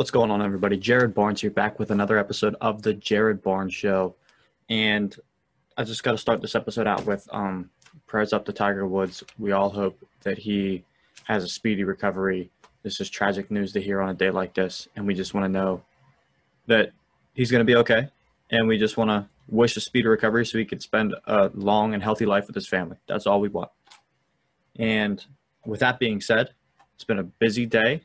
What's going on, everybody? Jared Barnes here, back with another episode of the Jared Barnes Show. And I just got to start this episode out with um, prayers up to Tiger Woods. We all hope that he has a speedy recovery. This is tragic news to hear on a day like this, and we just want to know that he's going to be okay. And we just want to wish a speedy recovery so he could spend a long and healthy life with his family. That's all we want. And with that being said, it's been a busy day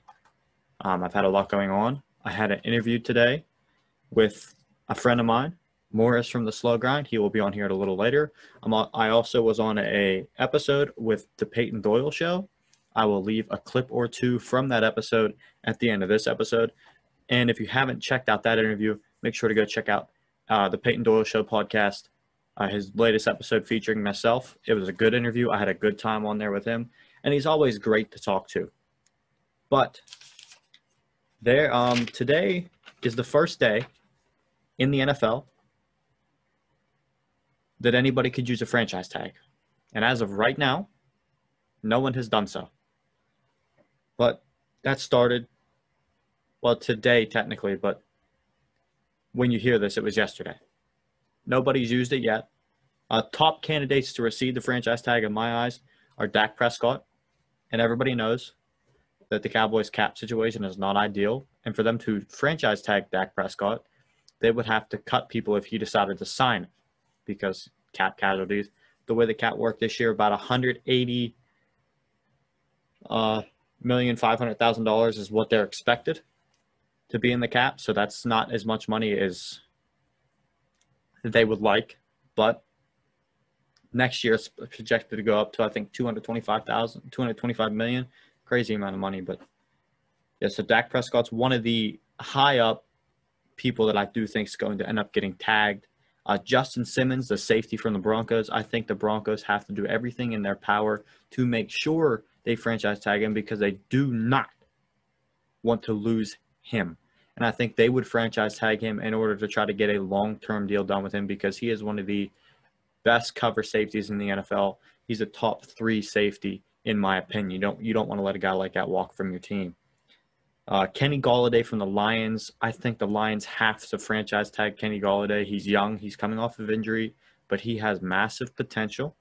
um, I've had a lot going on. I had an interview today with a friend of mine, Morris from the Slow Grind. He will be on here a little later. I'm also was on a episode with the Payton Doyle Show. I will leave a clip or two from that episode at the end of this episode. And if you haven't checked out that interview, make sure to go check out uh, the Payton Doyle Show podcast, uh, his latest episode featuring myself. It was a good interview. I had a good time on there with him, and he's always great to talk to. But there, um, today is the first day in the NFL that anybody could use a franchise tag. And as of right now, no one has done so. But that started, well, today technically, but when you hear this, it was yesterday. Nobody's used it yet. Uh, top candidates to receive the franchise tag, in my eyes, are Dak Prescott, and everybody knows that the Cowboys cap situation is not ideal. And for them to franchise tag Dak Prescott, they would have to cut people if he decided to sign because cap casualties. The way the cap worked this year, about 180 uh, million five hundred thousand dollars is what they're expected to be in the cap. So that's not as much money as they would like. But next year it's projected to go up to I think 225,000, 225 million crazy amount of money. But yeah, so Dak Prescott's one of the high up people that I do think is going to end up getting tagged. Uh, Justin Simmons, the safety from the Broncos, I think the Broncos have to do everything in their power to make sure they franchise tag him because they do not want to lose him. And I think they would franchise tag him in order to try to get a long term deal done with him because he is one of the best cover safeties in the NFL. He's a top three safety in my opinion. You don't you don't want to let a guy like that walk from your team. Uh, Kenny Golladay from the Lions. I think the Lions have to franchise tag Kenny Golladay. He's young. He's coming off of injury, but he has massive potential.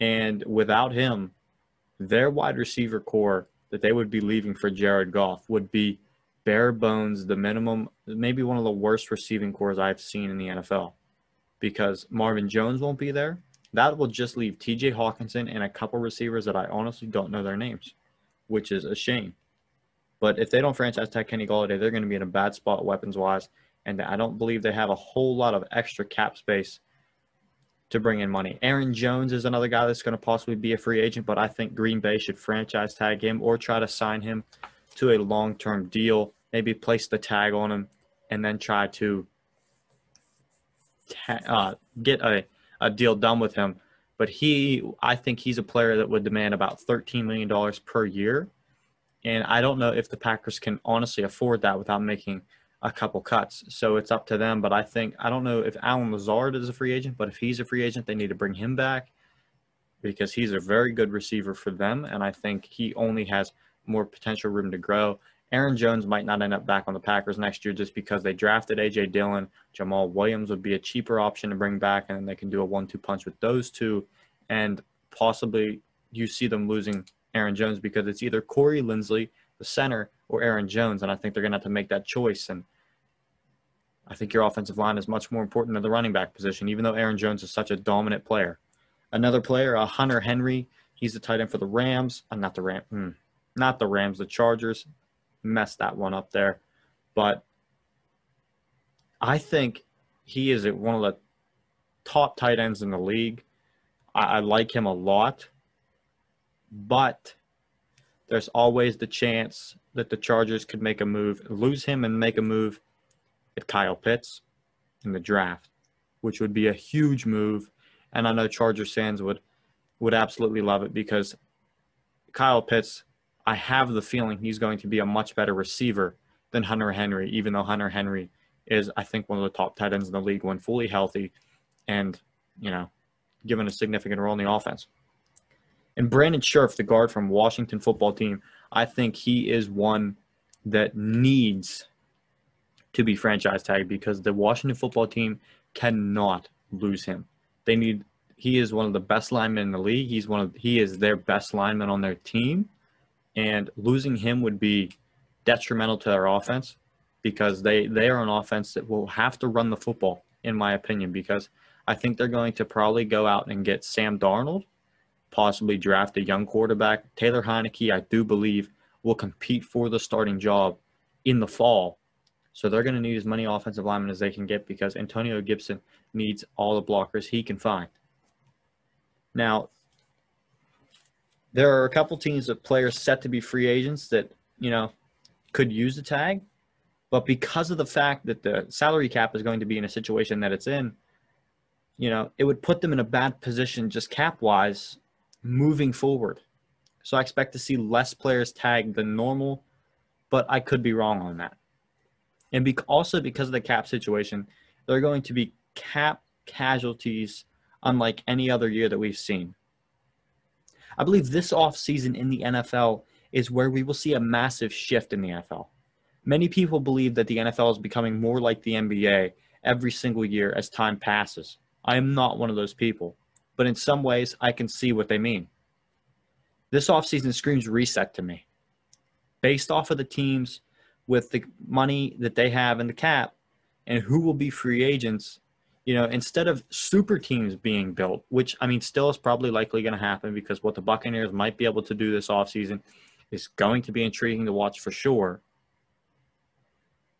And without him, their wide receiver core that they would be leaving for Jared Goff would be bare bones, the minimum, maybe one of the worst receiving cores I've seen in the NFL. Because Marvin Jones won't be there. That will just leave TJ Hockenson and a couple receivers that I honestly don't know their names, which is a shame. But if they don't franchise tag Kenny Golladay, they're going to be in a bad spot weapons wise. And I don't believe they have a whole lot of extra cap space to bring in money. Aaron Jones is another guy that's going to possibly be a free agent, but I think Green Bay should franchise tag him or try to sign him to a long term deal. Maybe place the tag on him and then try to ta- uh, get a a deal done with him. But he, I think he's a player that would demand about $13 million per year. And I don't know if the Packers can honestly afford that without making a couple cuts. So it's up to them. But I think, I don't know if Allen Lazard is a free agent, but if he's a free agent, they need to bring him back because he's a very good receiver for them. And I think he only has more potential room to grow. Aaron Jones might not end up back on the Packers next year just because they drafted A.J. Dillon. Jamaal Williams would be a cheaper option to bring back, and then they can do a one two punch with those two. And possibly you see them losing Aaron Jones because it's either Corey Linsley, the center, or Aaron Jones. And I think they're going to have to make that choice. And I think your offensive line is much more important than the running back position, even though Aaron Jones is such a dominant player. Another player, uh, Hunter Henry, he's the tight end for the Rams. Uh, not the Ram, hmm, not the Rams, the Chargers messed that one up there. But I think he is one of the top tight ends in the league. I, I like him a lot, but there's always the chance that the Chargers could make a move, lose him, and make a move at Kyle Pitts in the draft, which would be a huge move. And I know Chargers fans would would absolutely love it because Kyle Pitts I have the feeling he's going to be a much better receiver than Hunter Henry, even though Hunter Henry is, I think, one of the top tight ends in the league when fully healthy and, you know, given a significant role in the offense. And Brandon Scherff, the guard from Washington football team, I think he is one that needs to be franchise tagged because the Washington football team cannot lose him. They need he is one of the best linemen in the league. He's one of he is their best lineman on their team, and losing him would be detrimental to their offense because they they are an offense that will have to run the football, in my opinion, because I think they're going to probably go out and get Sam Darnold, possibly draft a young quarterback. Taylor Heinicke, I do believe, will compete for the starting job in the fall. So they're going to need as many offensive linemen as they can get because Antonio Gibson needs all the blockers he can find. Now, there are a couple teams of players set to be free agents that, you know, could use the tag, but because of the fact that the salary cap is going to be in a situation that it's in, you know, it would put them in a bad position just cap wise moving forward. So I expect to see less players tagged than normal, but I could be wrong on that. And be- also because of the cap situation, there are going to be cap casualties unlike any other year that we've seen. I believe this offseason in the NFL is where we will see a massive shift in the NFL. Many people believe that the NFL is becoming more like the NBA every single year as time passes. I am not one of those people, but in some ways, I can see what they mean. This offseason screams reset to me. Based off of the teams with the money that they have in the cap and who will be free agents, you know, instead of super teams being built, which I mean, still is probably likely going to happen because what the Buccaneers might be able to do this offseason is going to be intriguing to watch for sure.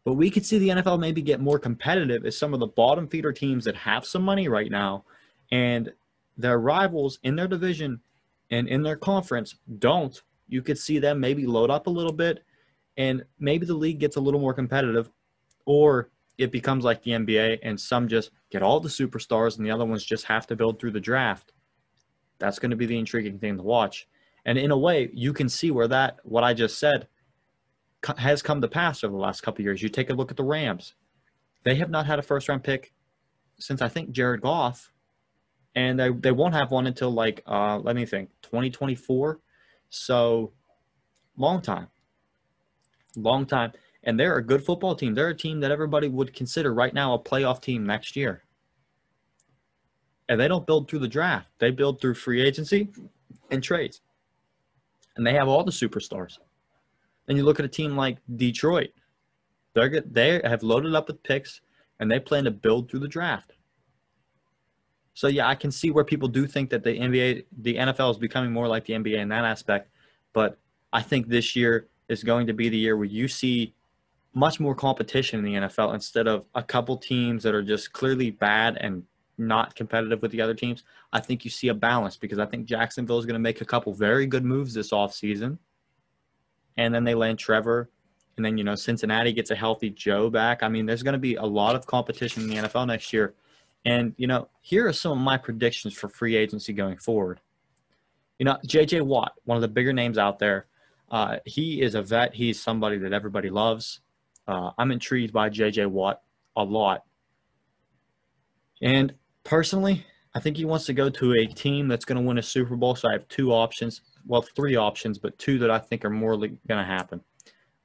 But we could see the NFL maybe get more competitive as some of the bottom feeder teams that have some money right now and their rivals in their division and in their conference don't. You could see them maybe load up a little bit and maybe the league gets a little more competitive or it becomes like the NBA and some just get all the superstars and the other ones just have to build through the draft. That's going to be the intriguing thing to watch. And in a way, you can see where that, what I just said, has come to pass over the last couple years. You take a look at the Rams. They have not had a first round pick since I think Jared Goff, and they, they won't have one until like, uh, let me think, 2024. So, long time. Long time and they're a good football team. They're a team that everybody would consider right now a playoff team next year. And they don't build through the draft, they build through free agency and trades. And they have all the superstars. Then you look at a team like Detroit. They're they have loaded up with picks and they plan to build through the draft. So yeah, I can see where people do think that the NBA, the NFL is becoming more like the NBA in that aspect, but I think this year is going to be the year where you see much more competition in the NFL instead of a couple teams that are just clearly bad and not competitive with the other teams. I think you see a balance because I think Jacksonville is going to make a couple very good moves this offseason. And then they land Trevor. And then, you know, Cincinnati gets a healthy Joe back. I mean, there's going to be a lot of competition in the NFL next year. And, you know, here are some of my predictions for free agency going forward. You know, JJ Watt, one of the bigger names out there. Uh, he is a vet. He's somebody that everybody loves. Uh, I'm intrigued by JJ Watt a lot. And personally, I think he wants to go to a team that's going to win a Super Bowl. So I have two options. Well, three options, but two that I think are more going to happen.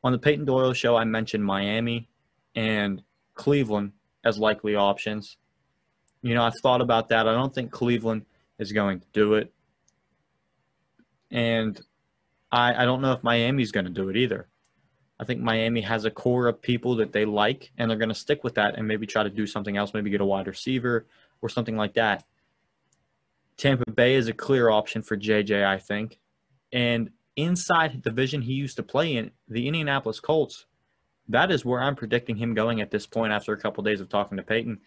On the Payton Doyle show, I mentioned Miami and Cleveland as likely options. You know, I've thought about that. I don't think Cleveland is going to do it. And I, I don't know if Miami's going to do it either. I think Miami has a core of people that they like, and they're going to stick with that and maybe try to do something else, maybe get a wide receiver or something like that. Tampa Bay is a clear option for JJ, I think. And inside the division he used to play in, the Indianapolis Colts, that is where I'm predicting him going at this point after a couple of days of talking to Payton.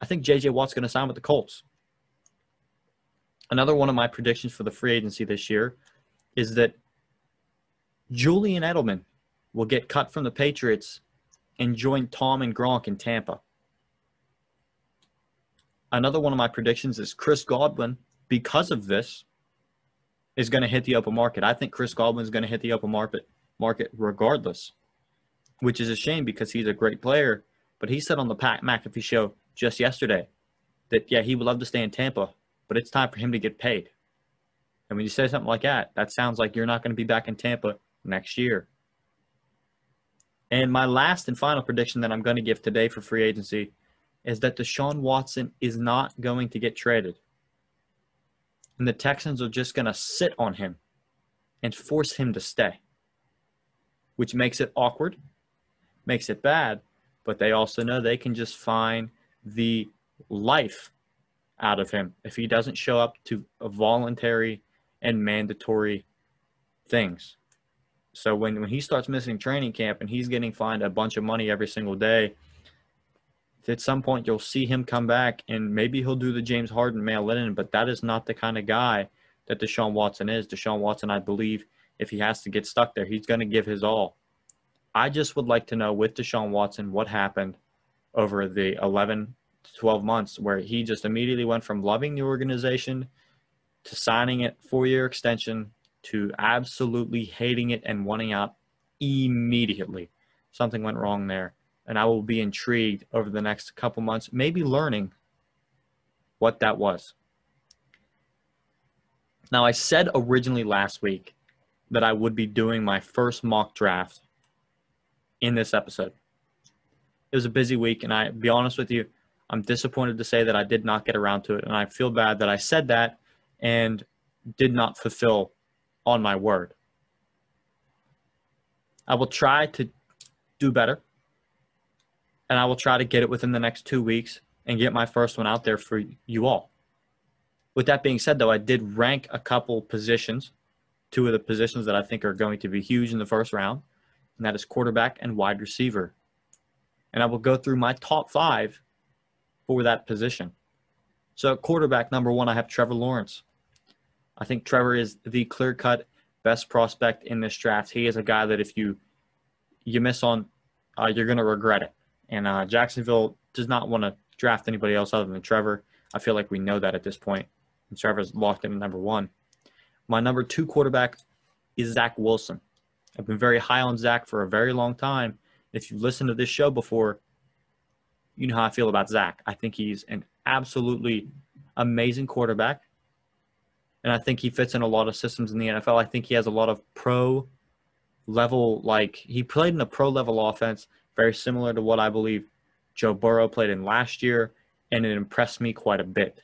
I think JJ Watt's going to sign with the Colts. Another one of my predictions for the free agency this year is that Julian Edelman will get cut from the Patriots and join Tom and Gronk in Tampa. Another one of my predictions is Chris Godwin, because of this, is going to hit the open market. I think Chris Godwin is going to hit the open market market regardless, which is a shame because he's a great player. But he said on the Pat McAfee show just yesterday that yeah he would love to stay in Tampa, but it's time for him to get paid. And when you say something like that, that sounds like you're not going to be back in Tampa next year. And my last and final prediction that I'm going to give today for free agency is that Deshaun Watson is not going to get traded. And the Texans are just going to sit on him and force him to stay, which makes it awkward, makes it bad, but they also know they can just find the life out of him if he doesn't show up to voluntary and mandatory things. So when, when he starts missing training camp and he's getting fined a bunch of money every single day, at some point you'll see him come back and maybe he'll do the James Harden mail in, but that is not the kind of guy that Deshaun Watson is. Deshaun Watson, I believe, if he has to get stuck there, he's going to give his all. I just would like to know with Deshaun Watson what happened over the 11 to 12 months where he just immediately went from loving the organization to signing it four year extension to absolutely hating it and wanting out immediately. Something went wrong there. And I will be intrigued over the next couple months, maybe learning what that was. Now, I said originally last week that I would be doing my first mock draft in this episode. It was a busy week, and I be honest with you, I'm disappointed to say that I did not get around to it, and I feel bad that I said that and did not fulfill on my word. I will try to do better. And I will try to get it within the next two weeks and get my first one out there for you all. With that being said, though, I did rank a couple positions, two of the positions that I think are going to be huge in the first round, and that is quarterback and wide receiver. And I will go through my top five for that position. So, quarterback number one, I have Trevor Lawrence. I think Trevor is the clear cut best prospect in this draft. He is a guy that if you you miss on, uh, you're going to regret it. And uh, Jacksonville does not want to draft anybody else other than Trevor. I feel like we know that at this point. And Trevor's locked in at number one. My number two quarterback is Zach Wilson. I've been very high on Zach for a very long time. If you've listened to this show before, you know how I feel about Zach. I think he's an absolutely amazing quarterback and I think he fits in a lot of systems in the NFL. I think he has a lot of pro level, like he played in a pro level offense, very similar to what I believe Joe Burrow played in last year, and it impressed me quite a bit.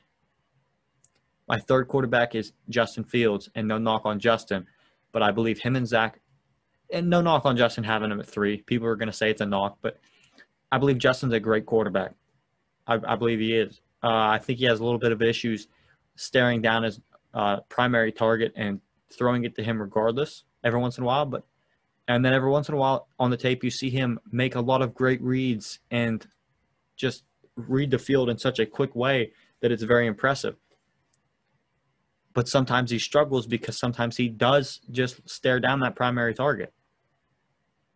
My third quarterback is Justin Fields, and no knock on Justin, but I believe him and Zach, and no knock on Justin having him at three. People are going to say it's a knock, but I believe Justin's a great quarterback. I, I believe he is. Uh, I think he has a little bit of issues staring down his uh, primary target and throwing it to him regardless every once in a while. But and then every once in a while on the tape you see him make a lot of great reads and just read the field in such a quick way that it's very impressive. But sometimes he struggles because sometimes he does just stare down that primary target.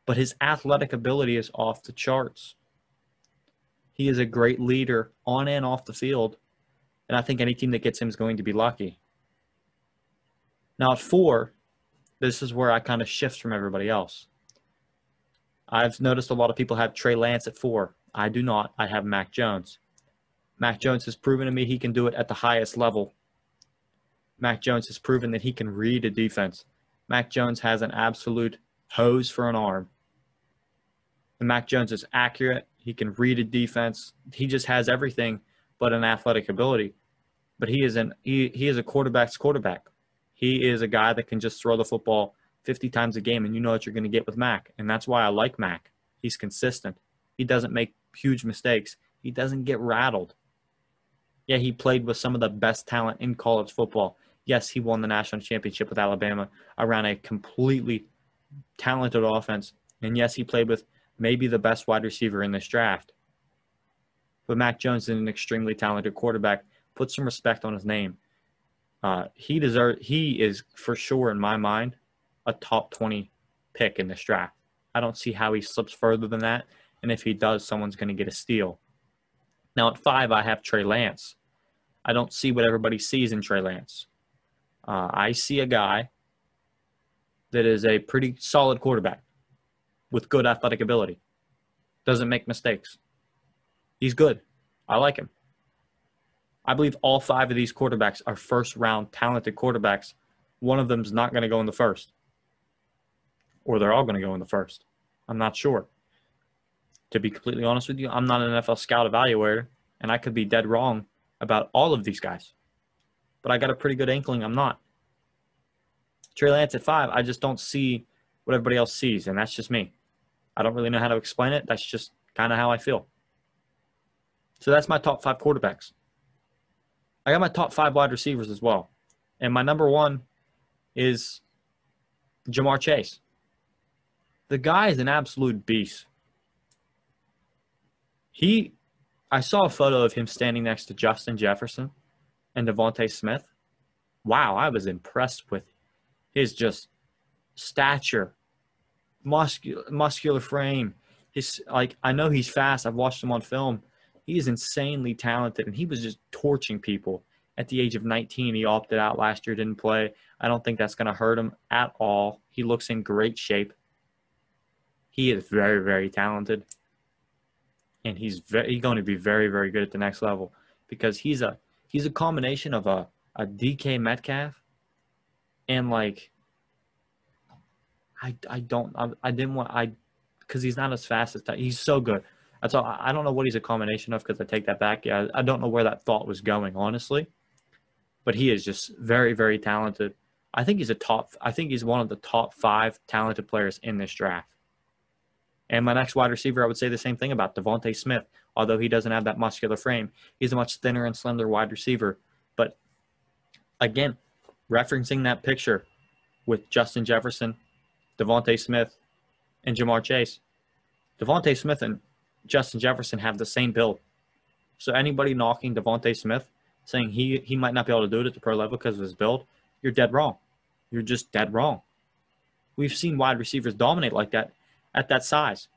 But his athletic ability is off the charts. He is a great leader on and off the field. And I think any team that gets him is going to be lucky. Now at four, this is where I kind of shift from everybody else. I've noticed a lot of people have Trey Lance at four. I do not. I have Mac Jones. Mac Jones has proven to me he can do it at the highest level. Mac Jones has proven that he can read a defense. Mac Jones has an absolute hose for an arm. And Mac Jones is accurate. He can read a defense. He just has everything but an athletic ability. But he is an he, he is a quarterback's quarterback. He is a guy that can just throw the football 50 times a game, and you know what you're going to get with Mac. And that's why I like Mac. He's consistent. He doesn't make huge mistakes. He doesn't get rattled. Yeah, he played with some of the best talent in college football. Yes, he won the national championship with Alabama around a completely talented offense. And yes, he played with maybe the best wide receiver in this draft. But Mac Jones is an extremely talented quarterback. Put some respect on his name. Uh, he deserves. He is for sure in my mind a top twenty pick in this draft. I don't see how he slips further than that. And if he does, someone's going to get a steal. Now at five, I have Trey Lance. I don't see what everybody sees in Trey Lance. Uh, I see a guy that is a pretty solid quarterback with good athletic ability. Doesn't make mistakes. He's good. I like him. I believe all five of these quarterbacks are first round talented quarterbacks. One of them's not going to go in the first, or they're all going to go in the first. I'm not sure. to be completely honest with you, I'm not an NFL scout evaluator, and I could be dead wrong about all of these guys. But I got a pretty good inkling I'm not. Trey Lance at five, I just don't see what everybody else sees, and that's just me. I don't really know how to explain it. That's just kind of how I feel. So that's my top five quarterbacks. I got my top five wide receivers as well. And my number one is Ja'Marr Chase. The guy is an absolute beast. He, I saw a photo of him standing next to Justin Jefferson and DeVonta Smith. Wow, I was impressed with his just stature, muscular, muscular frame. His like, I know he's fast. I've watched him on film. He is insanely talented, and he was just torching people at the age of 19. He opted out last year, didn't play. I don't think that's going to hurt him at all. He looks in great shape. He is very, very talented. And he's very he's going to be very, very good at the next level because he's a he's a combination of a, a DK Metcalf and like I, I don't I, I didn't want I because he's not as fast as that. he's so good. All. I don't know what he's a combination of because I take that back. Yeah, I don't know where that thought was going honestly but he is just very, very talented. I think he's a top. I think he's one of the top five talented players in this draft. And my next wide receiver, I would say the same thing about DeVonta Smith. Although he doesn't have that muscular frame, he's a much thinner and slender wide receiver. But again, referencing that picture with Justin Jefferson, DeVonta Smith, and Ja'Marr Chase, DeVonta Smith and Justin Jefferson have the same build. So anybody knocking DeVonta Smith saying he he might not be able to do it at the pro level because of his build, you're dead wrong. You're just dead wrong. We've seen wide receivers dominate like that at that size,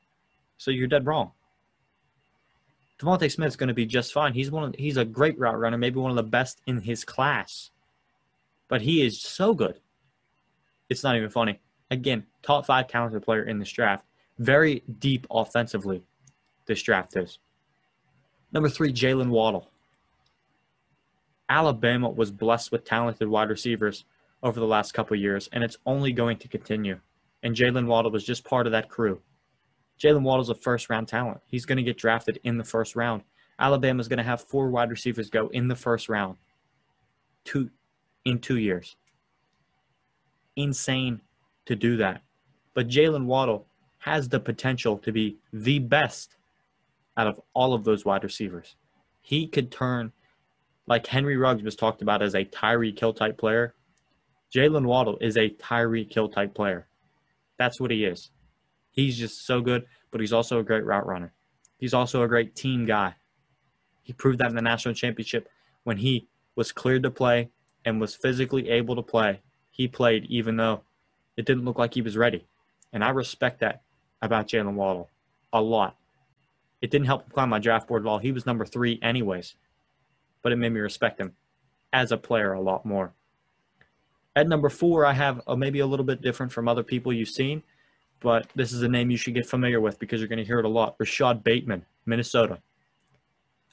so you're dead wrong. DeVonta Smith's going to be just fine. He's one. Of, he's a great route runner, maybe one of the best in his class, but he is so good. It's not even funny. Again, top five talented player in this draft. Very deep offensively, this draft is. Number three, Jaylen Waddle. Alabama was blessed with talented wide receivers over the last couple years, and it's only going to continue. And Jaylen Waddle was just part of that crew. Jaylen Waddle's a first round talent. He's going to get drafted in the first round. Alabama's going to have four wide receivers go in the first round two, in two years. Insane to do that. But Jaylen Waddle has the potential to be the best out of all of those wide receivers. He could turn like Henry Ruggs was talked about as a Tyreek Hill type player, Jaylen Waddle is a Tyreek Hill type player. That's what he is. He's just so good, but he's also a great route runner. He's also a great team guy. He proved that in the national championship when he was cleared to play and was physically able to play. He played even though it didn't look like he was ready. And I respect that about Jaylen Waddle a lot. It didn't help him climb my draft board at all. He was number three, anyways but it made me respect him as a player a lot more. At number four, I have a, maybe a little bit different from other people you've seen, but this is a name you should get familiar with because you're going to hear it a lot. Rashod Bateman, Minnesota.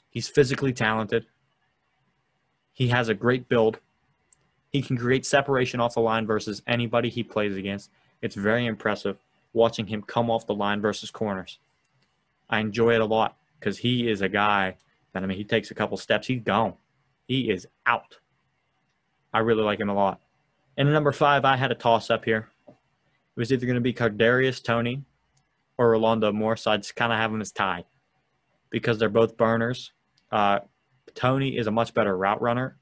He's physically talented. He has a great build. He can create separation off the line versus anybody he plays against. It's very impressive watching him come off the line versus corners. I enjoy it a lot because he is a guy that, I mean, he takes a couple steps, he's gone. He is out. I really like him a lot. And number five, I had a toss up here. It was either going to be Kadarius Toney or Rondale Moore, so I just kind of have them as tied because they're both burners. Uh, Toney is a much better route runner,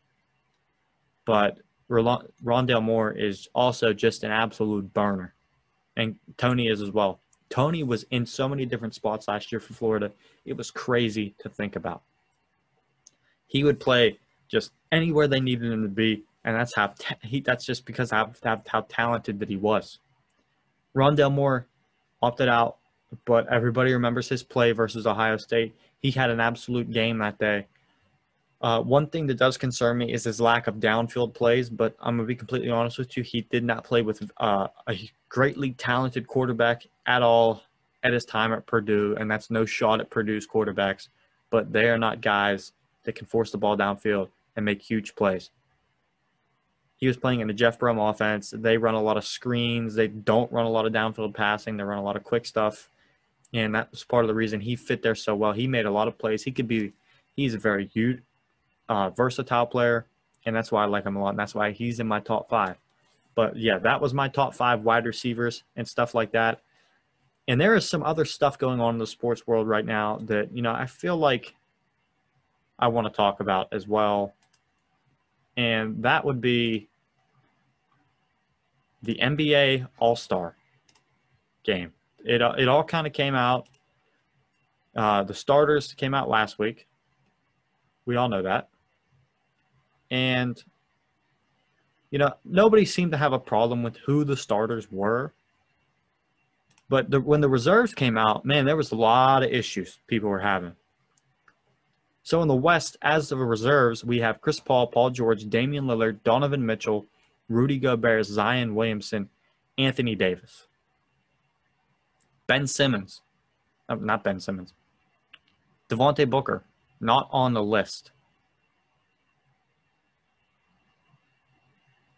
but Rondale Moore is also just an absolute burner, and Tony is as well. Toney was in so many different spots last year for Florida; it was crazy to think about he would play just anywhere they needed him to be, and that's how ta- he. That's just because how, how how talented that he was. Rondale Moore opted out, but everybody remembers his play versus Ohio State. He had an absolute game that day. Uh, one thing that does concern me is his lack of downfield plays, but I'm gonna be completely honest with you. He did not play with uh, a greatly talented quarterback at all at his time at Purdue, and that's no shot at Purdue's quarterbacks, but they are not guys that can force the ball downfield and make huge plays. He was playing in the Jeff Brohm offense. They run a lot of screens. They don't run a lot of downfield passing. They run a lot of quick stuff. and that was part of the reason he fit there so well. He made a lot of plays. He could be, he's a very huge, uh, versatile player, and that's why I like him a lot. And that's why he's in my top five. But yeah, that was my top five wide receivers and stuff like that. And there is some other stuff going on in the sports world right now that, you know, I feel like I want to talk about as well. And that would be the NBA All Star game. It, it all kind of came out. Uh, the starters came out last week. We all know that. And, you know, nobody seemed to have a problem with who the starters were. But the, when the reserves came out, man, there was a lot of issues people were having. So in the West, as the reserves, we have Chris Paul, Paul George, Damian Lillard, Donovan Mitchell, Rudy Gobert, Zion Williamson, Anthony Davis, Ben Simmons, oh, not Ben Simmons, Devontae Booker, not on the list.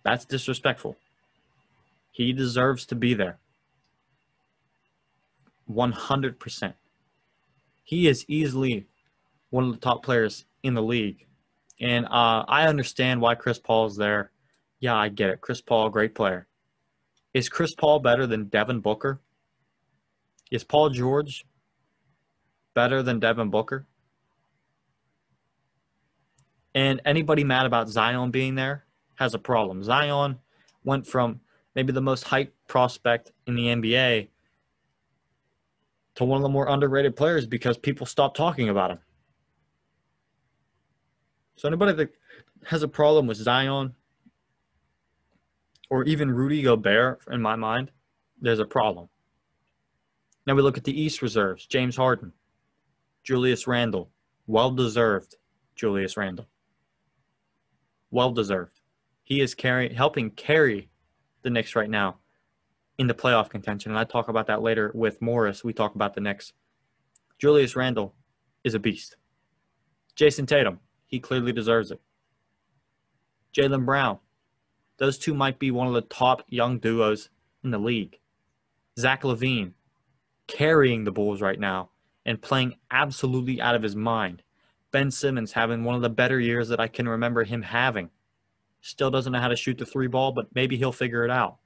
That's disrespectful. He deserves to be there. 100%. He is easily one of the top players in the league. And uh, I understand why Chris Paul is there. Yeah, I get it. Chris Paul, great player. Is Chris Paul better than Devin Booker? Is Paul George better than Devin Booker? And anybody mad about Zion being there has a problem. Zion went from maybe the most hyped prospect in the NBA to one of the more underrated players because people stopped talking about him. So anybody that has a problem with Zion or even Rudy Gobert, in my mind, there's a problem. Now we look at the East reserves: James Harden, Julius Randle, well deserved. Julius Randle, well deserved. He is carrying, helping carry the Knicks right now in the playoff contention. And I talk about that later with Morris. We talk about the Knicks. Julius Randle is a beast. Jayson Tatum, he clearly deserves it. Jaylen Brown, those two might be one of the top young duos in the league. Zach LaVine, carrying the Bulls right now and playing absolutely out of his mind. Ben Simmons having one of the better years that I can remember him having. Still doesn't know how to shoot the three ball, but maybe he'll figure it out.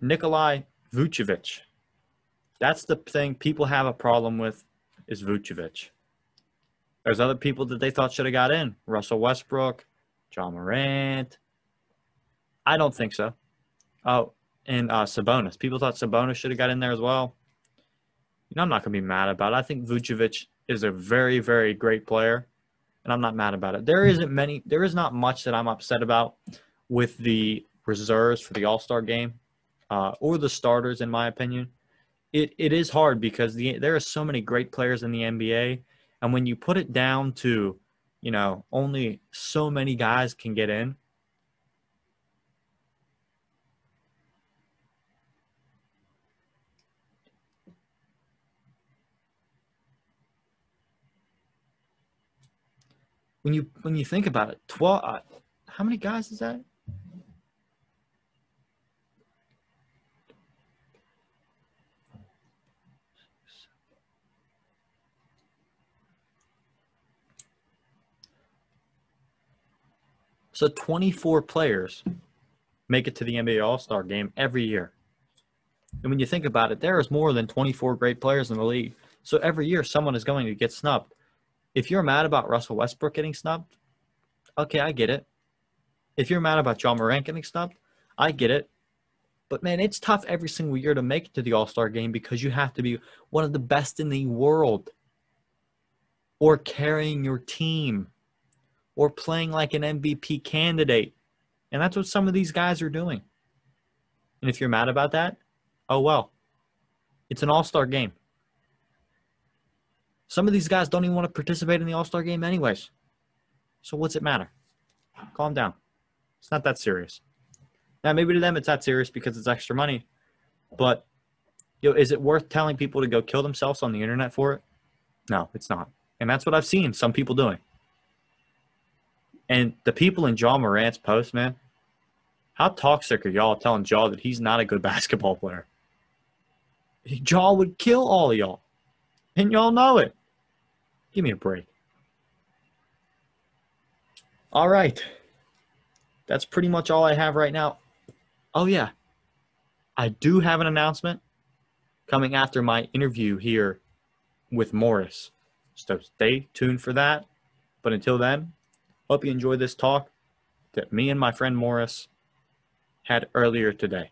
Nikolai Vucevic. That's the thing people have a problem with is Vucevic. There's other people that they thought should have got in. Russell Westbrook, Ja Morant. I don't think so. Oh, and uh, Sabonis. People thought Sabonis should have got in there as well. You know, I'm not going to be mad about it. I think Vucevic is a very, very great player, and I'm not mad about it. There isn't many, there is not much that I'm upset about with the reserves for the All Star game uh, or the starters, in my opinion. It it is hard because the there are so many great players in the NBA, and when you put it down to, you know, only so many guys can get in when you when you think about it, twelve. Uh, how many guys is that? So 24 players make it to the NBA All Star game every year. And when you think about it, there is more than 24 great players in the league. So every year, someone is going to get snubbed if you're mad about Russell Westbrook getting snubbed, okay, I get it. If you're mad about Ja Morant getting snubbed, I get it. But man, it's tough every single year to make it to the All Star game because you have to be one of the best in the world, or carrying your team, or playing like an MVP candidate. And that's what some of these guys are doing. And if you're mad about that, oh well. It's an All Star game. Some of these guys don't even want to participate in the All Star game, anyways. So what's it matter? Calm down. It's not that serious. Now, maybe to them it's that serious because it's extra money, but you know, is it worth telling people to go kill themselves on the internet for it? No, it's not. And that's what I've seen some people doing. And the people in Ja Morant's post, man, how toxic are y'all telling Ja that he's not a good basketball player? Ja would kill all of y'all. And y'all know it. Give me a break. All right. That's pretty much all I have right now. Oh, yeah. I do have an announcement coming after my interview here with Morris. So stay tuned for that. But until then, hope you enjoyed this talk that me and my friend Morris had earlier today.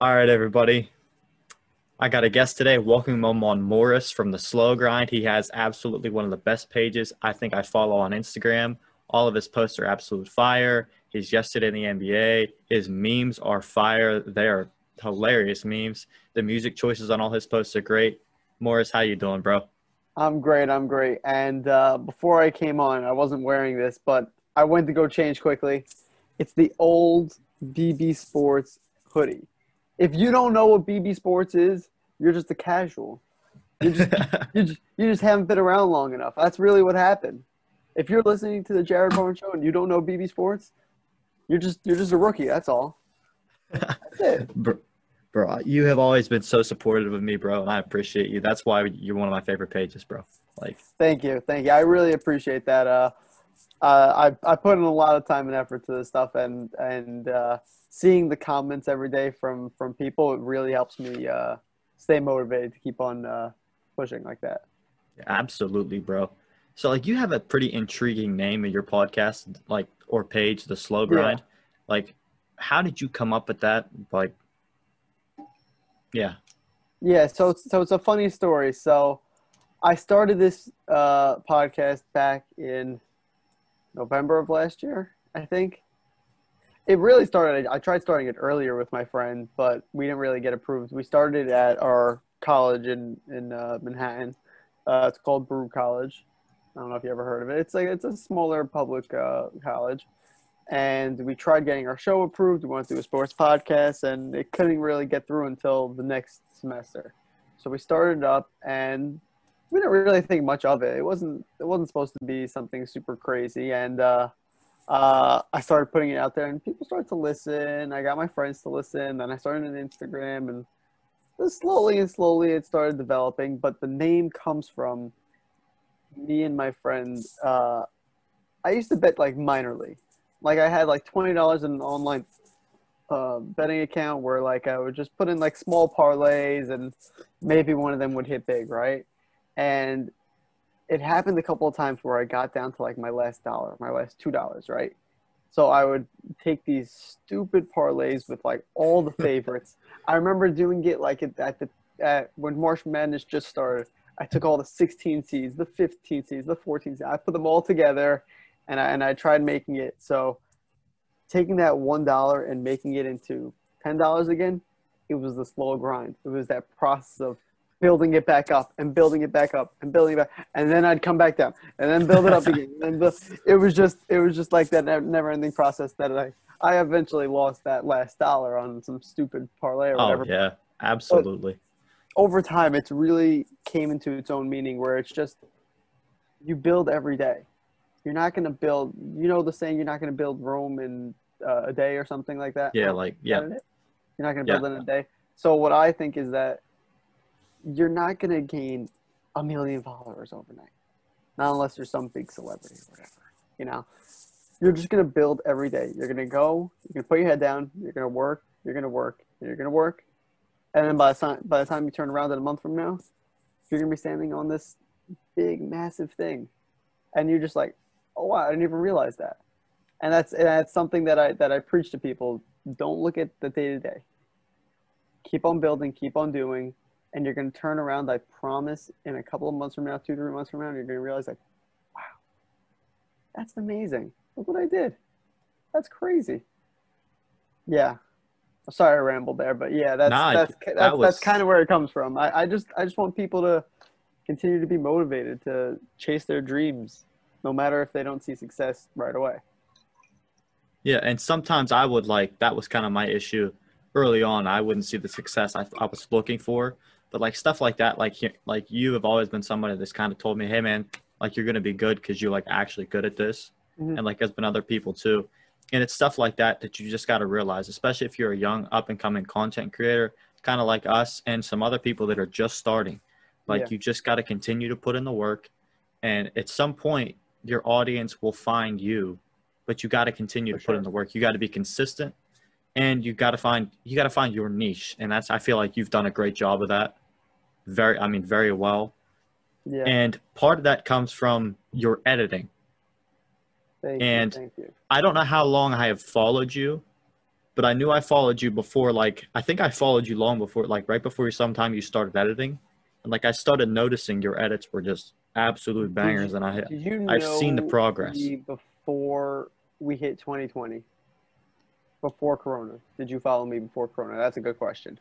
All right, everybody. I got a guest today. Welcome him on Morris from the Slow Grind. He has absolutely one of the best pages I think I follow on Instagram. All of his posts are absolute fire. He's yesterday in the NBA. His memes are fire. They are hilarious memes. The music choices on all his posts are great. Morris, how you doing, bro? I'm great. I'm great. And uh, before I came on, I wasn't wearing this, but I went to go change quickly. It's the old BB Sports hoodie. If you don't know what BB Sports is, you're just a casual. You just, you just, you just haven't been around long enough. That's really what happened. If you're listening to the Jared Barnes show and you don't know BB Sports, you're just you're just a rookie. That's all. That's it. bro, bro, you have always been so supportive of me, bro, and I appreciate you. That's why you're one of my favorite pages, bro. Like, thank you, thank you. I really appreciate that. Uh, uh, I I put in a lot of time and effort to this stuff, and and uh, seeing the comments every day from from people, it really helps me uh, stay motivated to keep on uh, pushing like that. Absolutely, bro. So like you have a pretty intriguing name in your podcast, like or page, the slow grind. Yeah. Like, how did you come up with that? Like, yeah. Yeah. So so it's a funny story. So I started this uh, podcast back in November of last year, I think. It really started. I tried starting it earlier with my friend, but we didn't really get approved. We started at our college in in uh, Manhattan. Uh, it's called Baruch College, I don't know if you ever heard of it. It's like it's a smaller public uh, college, and we tried getting our show approved. We wanted to do a sports podcast, and it couldn't really get through until the next semester. So we started up, and we didn't really think much of it. It wasn't it wasn't supposed to be something super crazy, and uh, uh, I started putting it out there, and people started to listen. I got my friends to listen. Then I started an Instagram, and slowly and slowly it started developing. But the name comes from me and my friend, uh, I used to bet like minorly. Like I had like twenty dollars in an online uh, betting account where like I would just put in like small parlays and maybe one of them would hit big, right? And it happened a couple of times where I got down to like my last dollar, my last two dollars, right? So I would take these stupid parlays with like all the favorites. I remember doing it like at the at, when March Madness just started. I took all the 16 seeds, the 15 seeds, the 14 seeds. I put them all together, and I and I tried making it. So, taking that one dollar and making it into ten dollars again, it was the slow grind. It was that process of building it back up and building it back up and building it back, and then I'd come back down and then build it up again. And it was just it was just like that never-ending process that I I eventually lost that last dollar on some stupid parlay or oh, whatever. Oh yeah, absolutely. But, over time it's really came into its own meaning where it's just you build every day you're not going to build you know the saying you're not going to build rome in uh, a day or something like that yeah like yeah you're not going to build yeah. in a day so what i think is that you're not going to gain a million followers overnight not unless you're some big celebrity or whatever you know you're just going to build every day you're going to go you're going to put your head down you're going to work you're going to work you're going to work and then by the time by the time you turn around in a month from now, you're gonna be standing on this big, massive thing, and you're just like, oh wow, I didn't even realize that. And that's and that's something that I that I preach to people. Don't look at the day to day. Keep on building, keep on doing, and you're gonna turn around. I promise. In a couple of months from now, two three months from now, you're gonna realize like, wow, that's amazing. Look what I did. That's crazy. Yeah, I'm sorry I rambled there, but yeah, that's nah, that's that's, that was... that's kind of where it comes from. I, I just I just want people to continue to be motivated to chase their dreams, no matter if they don't see success right away. Yeah, and sometimes I would like that was kind of my issue early on. I wouldn't see the success I, I was looking for, but like stuff like that, like like you have always been somebody that's kind of told me, hey man, like you're gonna be good because you're like actually good at this, mm-hmm. and like there's been other people too and it's stuff like that that you just got to realize, especially if you're a young up and coming content creator, kind of like us and some other people that are just starting. Like Yeah. you just got to continue to put in the work, and at some point your audience will find you, but you got to continue For to put in the work. You got to be consistent, and you got to find you got to find your niche, and that's I feel like you've done a great job of that. Very, I mean, very well. Yeah. And part of that comes from your editing. thank and- you. Thank you. I don't know how long I have followed you, but I knew I followed you before. Like, I think I followed you long before, like, right before sometime you started editing. And, like, I started noticing your edits were just absolute bangers. And I, Did you I've seen the progress. before we hit 2020? Before Corona? Did you follow me before Corona? That's a good question.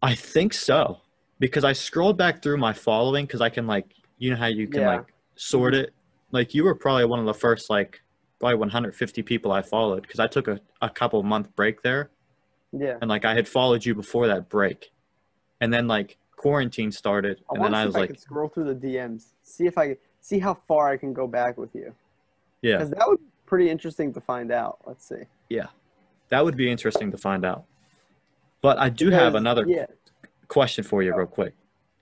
I think so because I scrolled back through my following because I can, like, you know how you can, Yeah. Like, sort it. Like, you were probably one of the first, like, probably 150 people I followed because I took a, a couple month break there. Yeah. and like I had followed you before that break, and then like quarantine started, I and then I was if I like, can scroll through the DMs, see if I see how far I can go back with you, yeah, because that would be pretty interesting to find out. Let's see. Yeah. That would be interesting to find out. But I do have another Yeah. Question for you, real quick.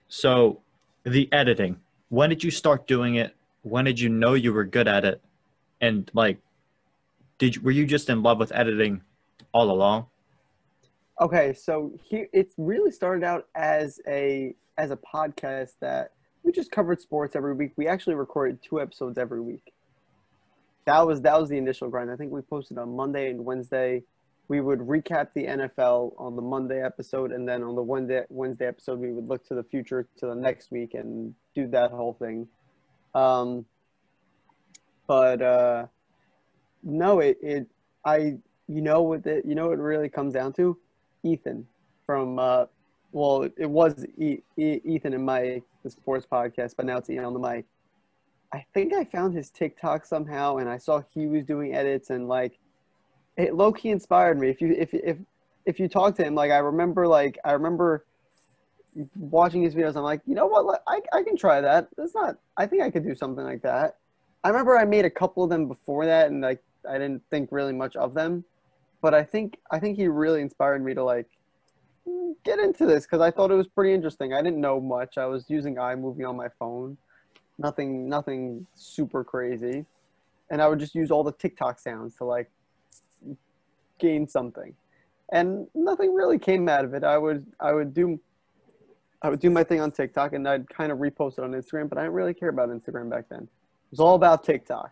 So, the editing. When did you start doing it? When did you know you were good at it? And like, did you, were you just in love with editing all along? Okay, so here it really started out as a as a podcast that we just covered sports every week. We actually recorded two episodes every week. That was that was the initial grind. I think we posted on Monday and Wednesday. We would recap the NFL on the Monday episode, and then on the Wednesday Wednesday episode, we would look to the future to the next week and do that whole thing. Um, but uh, no, it it I you know what it you know what it really comes down to Ethan from uh, well, it was e- E- Ethan and Mike, the sports podcast, but now it's Ian on the mic. I think I found his TikTok somehow, and I saw he was doing edits, and like, it low key inspired me. If you if if if you talk to him, like I remember, like I remember watching his videos. I'm like, you know what? I I can try that. That's not. I think I could do something like that. I remember I made a couple of them before that, and like I didn't think really much of them but I think I think he really inspired me to like get into this because I thought it was pretty interesting. I didn't know much. I was using iMovie on my phone, nothing nothing super crazy, and I would just use all the TikTok sounds to like gain something, and nothing really came out of it. I would I would do. I would do my thing on TikTok and I'd kind of repost it on Instagram, but I didn't really care about Instagram back then. It was all about TikTok.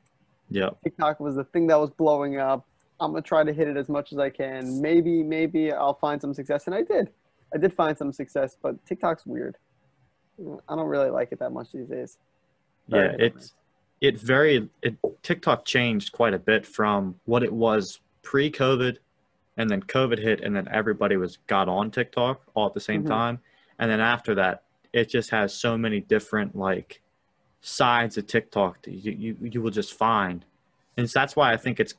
Yeah, TikTok was the thing that was blowing up. I'm gonna try to hit it as much as I can. Maybe, maybe I'll find some success, and I did. I did find some success, but TikTok's weird. I don't really like it that much these days. Yeah. It's it very it TikTok changed quite a bit from what it was pre-COVID, and then COVID hit, and then everybody was got on TikTok all at the same Mhm. time, and then after that, it just has so many different like sides of TikTok that you you, you will just find, and so that's why I think it's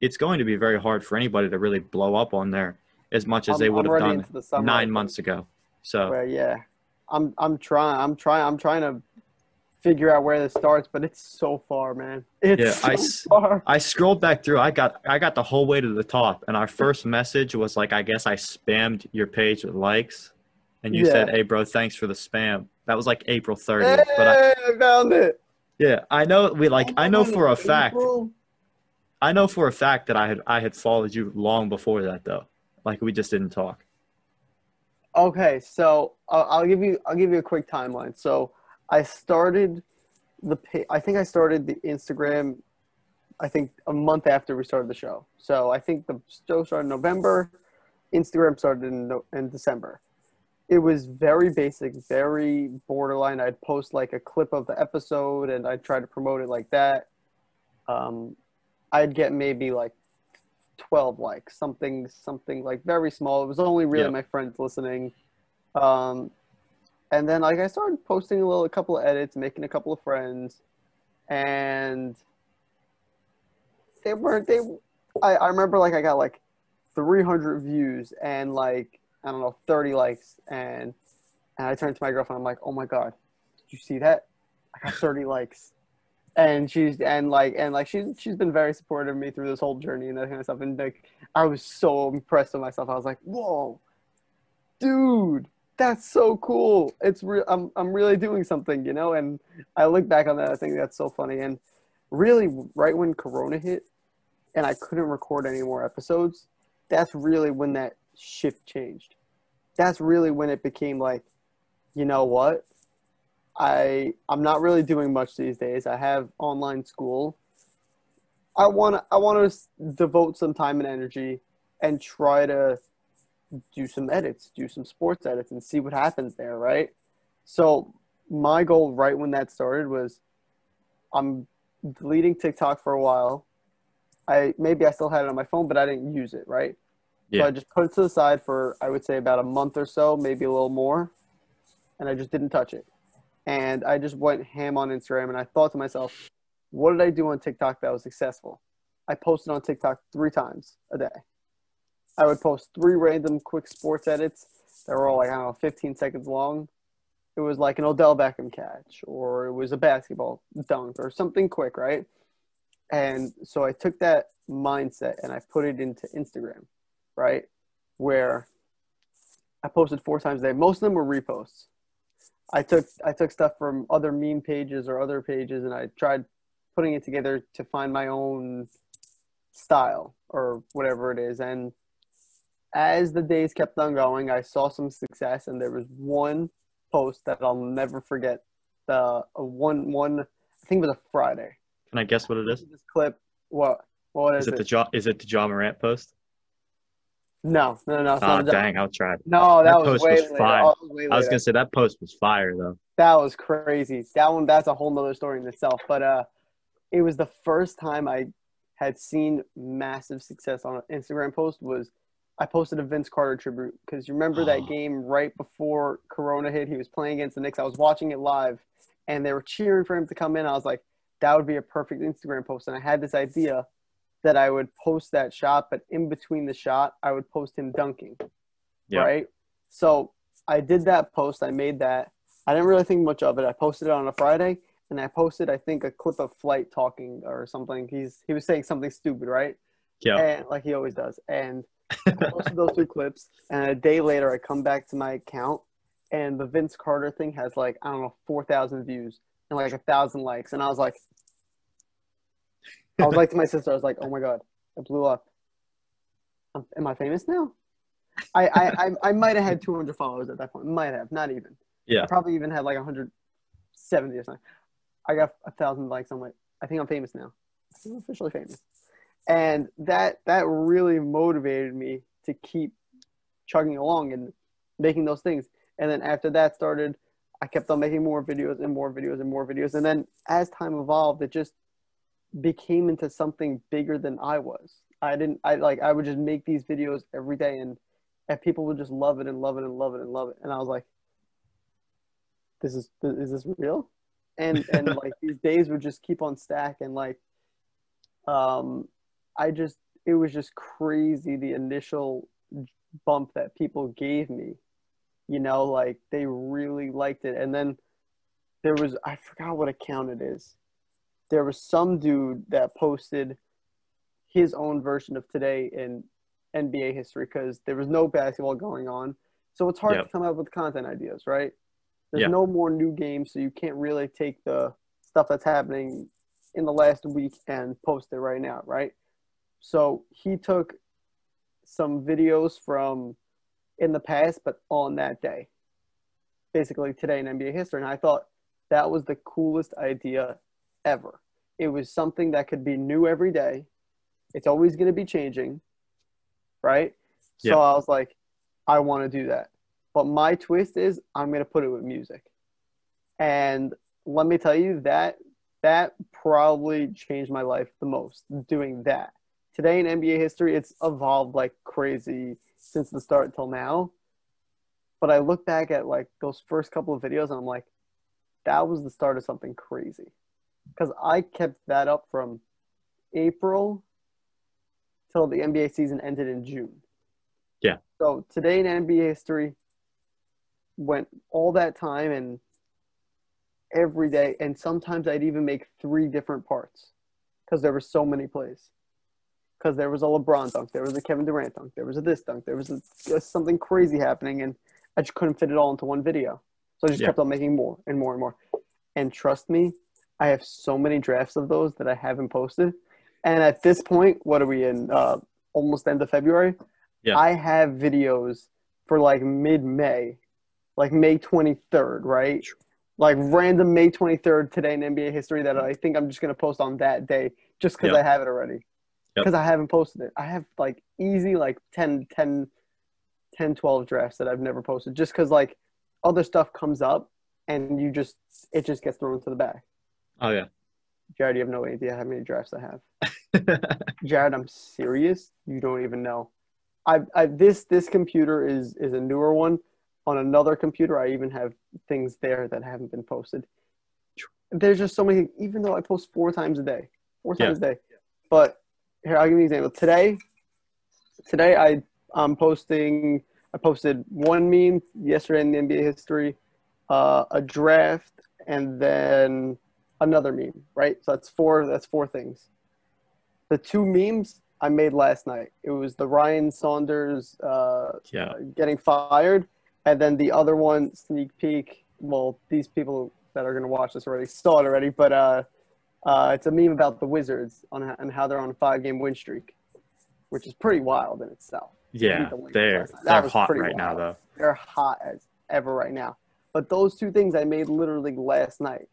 it's going to be very hard for anybody to really blow up on there as much as I'm- they I'm would have done summer, nine months ago. So But yeah, I'm I'm trying. I'm trying. I'm trying to figure out where this starts, but it's so far, man. It's Yeah, so I far. I scrolled back through. I got I got the whole way to the top, and our first message was like, I guess I spammed your page with likes, and you Yeah. said, "Hey, bro, thanks for the spam." That was like April Hey, 30th. But I, I found it. yeah, I know we like I know for a fact April. I know for a fact that I had I had followed you long before that though. Like we just didn't talk. Okay, so uh, I'll give you I'll give you a quick timeline. So I started the I think I started the Instagram I think a month after we started the show. So I think the show started in November, Instagram started in in December. It was very basic, very borderline. I'd post like a clip of the episode and I'd try to promote it like that. Um, I'd get maybe like 12 likes, something something like very small. It was only really Yeah. my friends listening. Um, and then like I started posting a little a couple of edits, making a couple of friends, and they weren't they I, I remember like I got like 300 views and like I don't know 30 likes and and I turned to my girlfriend I'm like, "Oh my god. Did you see that? I got 30 likes." and she's and like and like she's she's been very supportive of me through this whole journey and that kind of stuff. And like I was so impressed with myself. I was like, whoa, dude, that's so cool. It's real. I'm I'm really doing something, you know. And I look back on that. I think that's so funny. And really, right when Corona hit, and I couldn't record any more episodes, that's really when that shift changed. That's really when it became like, you know what? I I'm not really doing much these days. I have online school. I want to I want to devote some time and energy and try to do some edits, do some sports edits and see what happens there, right? So my goal right when that started was I'm deleting TikTok for a while. I maybe I still had it on my phone, but I didn't use it, right? Yeah. So I just put it to the side for I would say about a month or so, maybe a little more, and I just didn't touch it. And I just went ham on Instagram, and I thought to myself, what did I do on TikTok that was successful? I posted on TikTok three times a day. I would post three random quick sports edits that were all like I don't know, 15 seconds long. It was like an Odell Beckham catch, or it was a basketball dunk, or something quick, right? And so I took that mindset and I put it into Instagram, right? Where I posted four times a day. Most of them were reposts. I took I took stuff from other meme pages or other pages, and I tried putting it together to find my own style or whatever it is. And as the days kept on going, I saw some success, and there was one post that I'll never forget. The uh, one one I think it was a Friday. Can I guess what it is? This clip. What? What is, Is it it? the Ja? Is it the Ja Morant post? no, no, no. Oh dang, I'll try. No, that, That was post way was fire. Oh, was way I was gonna say that post was fire though. That was crazy. That one that's a whole nother story in itself. But uh it was the first time I had seen massive success on an Instagram post was I posted a Vince Carter tribute because you remember that game right before Corona hit. He was playing against the Knicks. I was watching it live, and they were cheering for him to come in. I was like, that would be a perfect Instagram post. And I had this idea that I would post that shot, but in between the shot, I would post him dunking. Yeah. Right. So I did that post. I made that. I didn't really think much of it. I posted it on a Friday, and I posted, I think, a clip of Flight talking or something. He's he was saying something stupid, right? Yeah. Like he always does. And those two clips, and a day later, I come back to my account, and the Vince Carter thing has like I don't know four thousand views and like a thousand likes, and I was like, I was like to my sister, I was like, oh my god, I blew up. Um, Am I famous now? I I I, I might have had two hundred followers at that point. Might have, not even. Yeah. I probably even had like 170 or something. I got a thousand likes. I'm like, I think I'm famous now. I'm officially famous. And that that really motivated me to keep chugging along and making those things. And then after that started, I kept on making more videos and more videos and more videos. And then as time evolved, it just became into something bigger than I was. I didn't I like I would just make these videos every day and and people would just love it and love it and love it and love it. And I was like, this is is this real? And and like these days would just keep on stack and like um I just it was just crazy the initial bump that people gave me. You know, like they really liked it. And then there was I forgot what account it is. There was some dude that posted his own version of today in NBA history because there was no basketball going on. So it's hard Yep. to come up with content ideas, right? There's Yeah. no more new games, so you can't really take the stuff that's happening in the last week and post it right now, right? So he took some videos from in the past, but on that day, basically today in NBA history. And I thought that was the coolest idea ever. It was something that could be new every day. It's always going to be changing, right? So I was like, I want to do that. But my twist is I'm going to put it with music. And let me tell you that that probably changed my life the most doing that. Today in NBA history, it's evolved like crazy since the start till now. But I look back at like those first couple of videos and I'm like, that was the start of something crazy. Because I kept that up from April till the NBA season ended in June. Yeah. So today in NBA history went all that time and every day, and sometimes I'd even make three different parts because there were so many plays. Because there was a LeBron dunk, there was a Kevin Durant dunk, there was a this dunk, there was a, something crazy happening, and I just couldn't fit it all into one video. So I just Yeah. kept on making more and more and more. And trust me, I have so many drafts of those that I haven't posted. And at this point, what are we in? Uh, almost end of February. Yeah. I have videos for like mid May, like May 23rd, right? Like random May 23rd today in NBA history that I think I'm just going to post on that day just because. I have it already. Yep. Because I haven't posted it. I have like easy like 10, 10, 10, 12 drafts that I've never posted just because like other stuff comes up and you just, it just gets thrown to the back. Oh yeah. Jared, you have no idea how many drafts I have. Jared, I'm serious. You don't even know. I, I this this computer is is a newer one. On another computer, I even have things there that haven't been posted. There's just so many. Even though I post four times a day, four Yeah. times a day. But here, I'll give you an example. Today, today I I'm posting. I posted one meme yesterday in the NBA history, uh, a draft, and then another meme. Right. So that's four. That's four things the two memes I made last night. It was the Ryan Saunders uh, yeah. getting fired, and then the other one, sneak peek. Well, these people that are going to watch this already saw it already, but uh, uh, it's a meme about the Wizards on and how they're on a five-game win streak, which is pretty wild in itself. Yeah. the They're last night. That they're hot right now though. They're hot as ever right now. But those two things I made literally last night.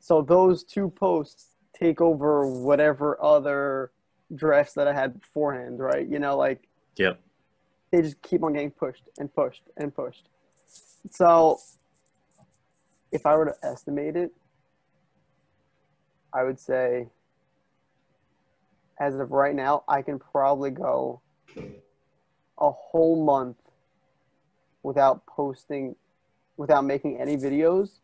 So those two posts take over whatever other drafts that I had beforehand, right? You know, like Yep. they just keep on getting pushed and pushed and pushed. So if I were to estimate it, I would say as of right now, I can probably go a whole month without posting, without making any videos.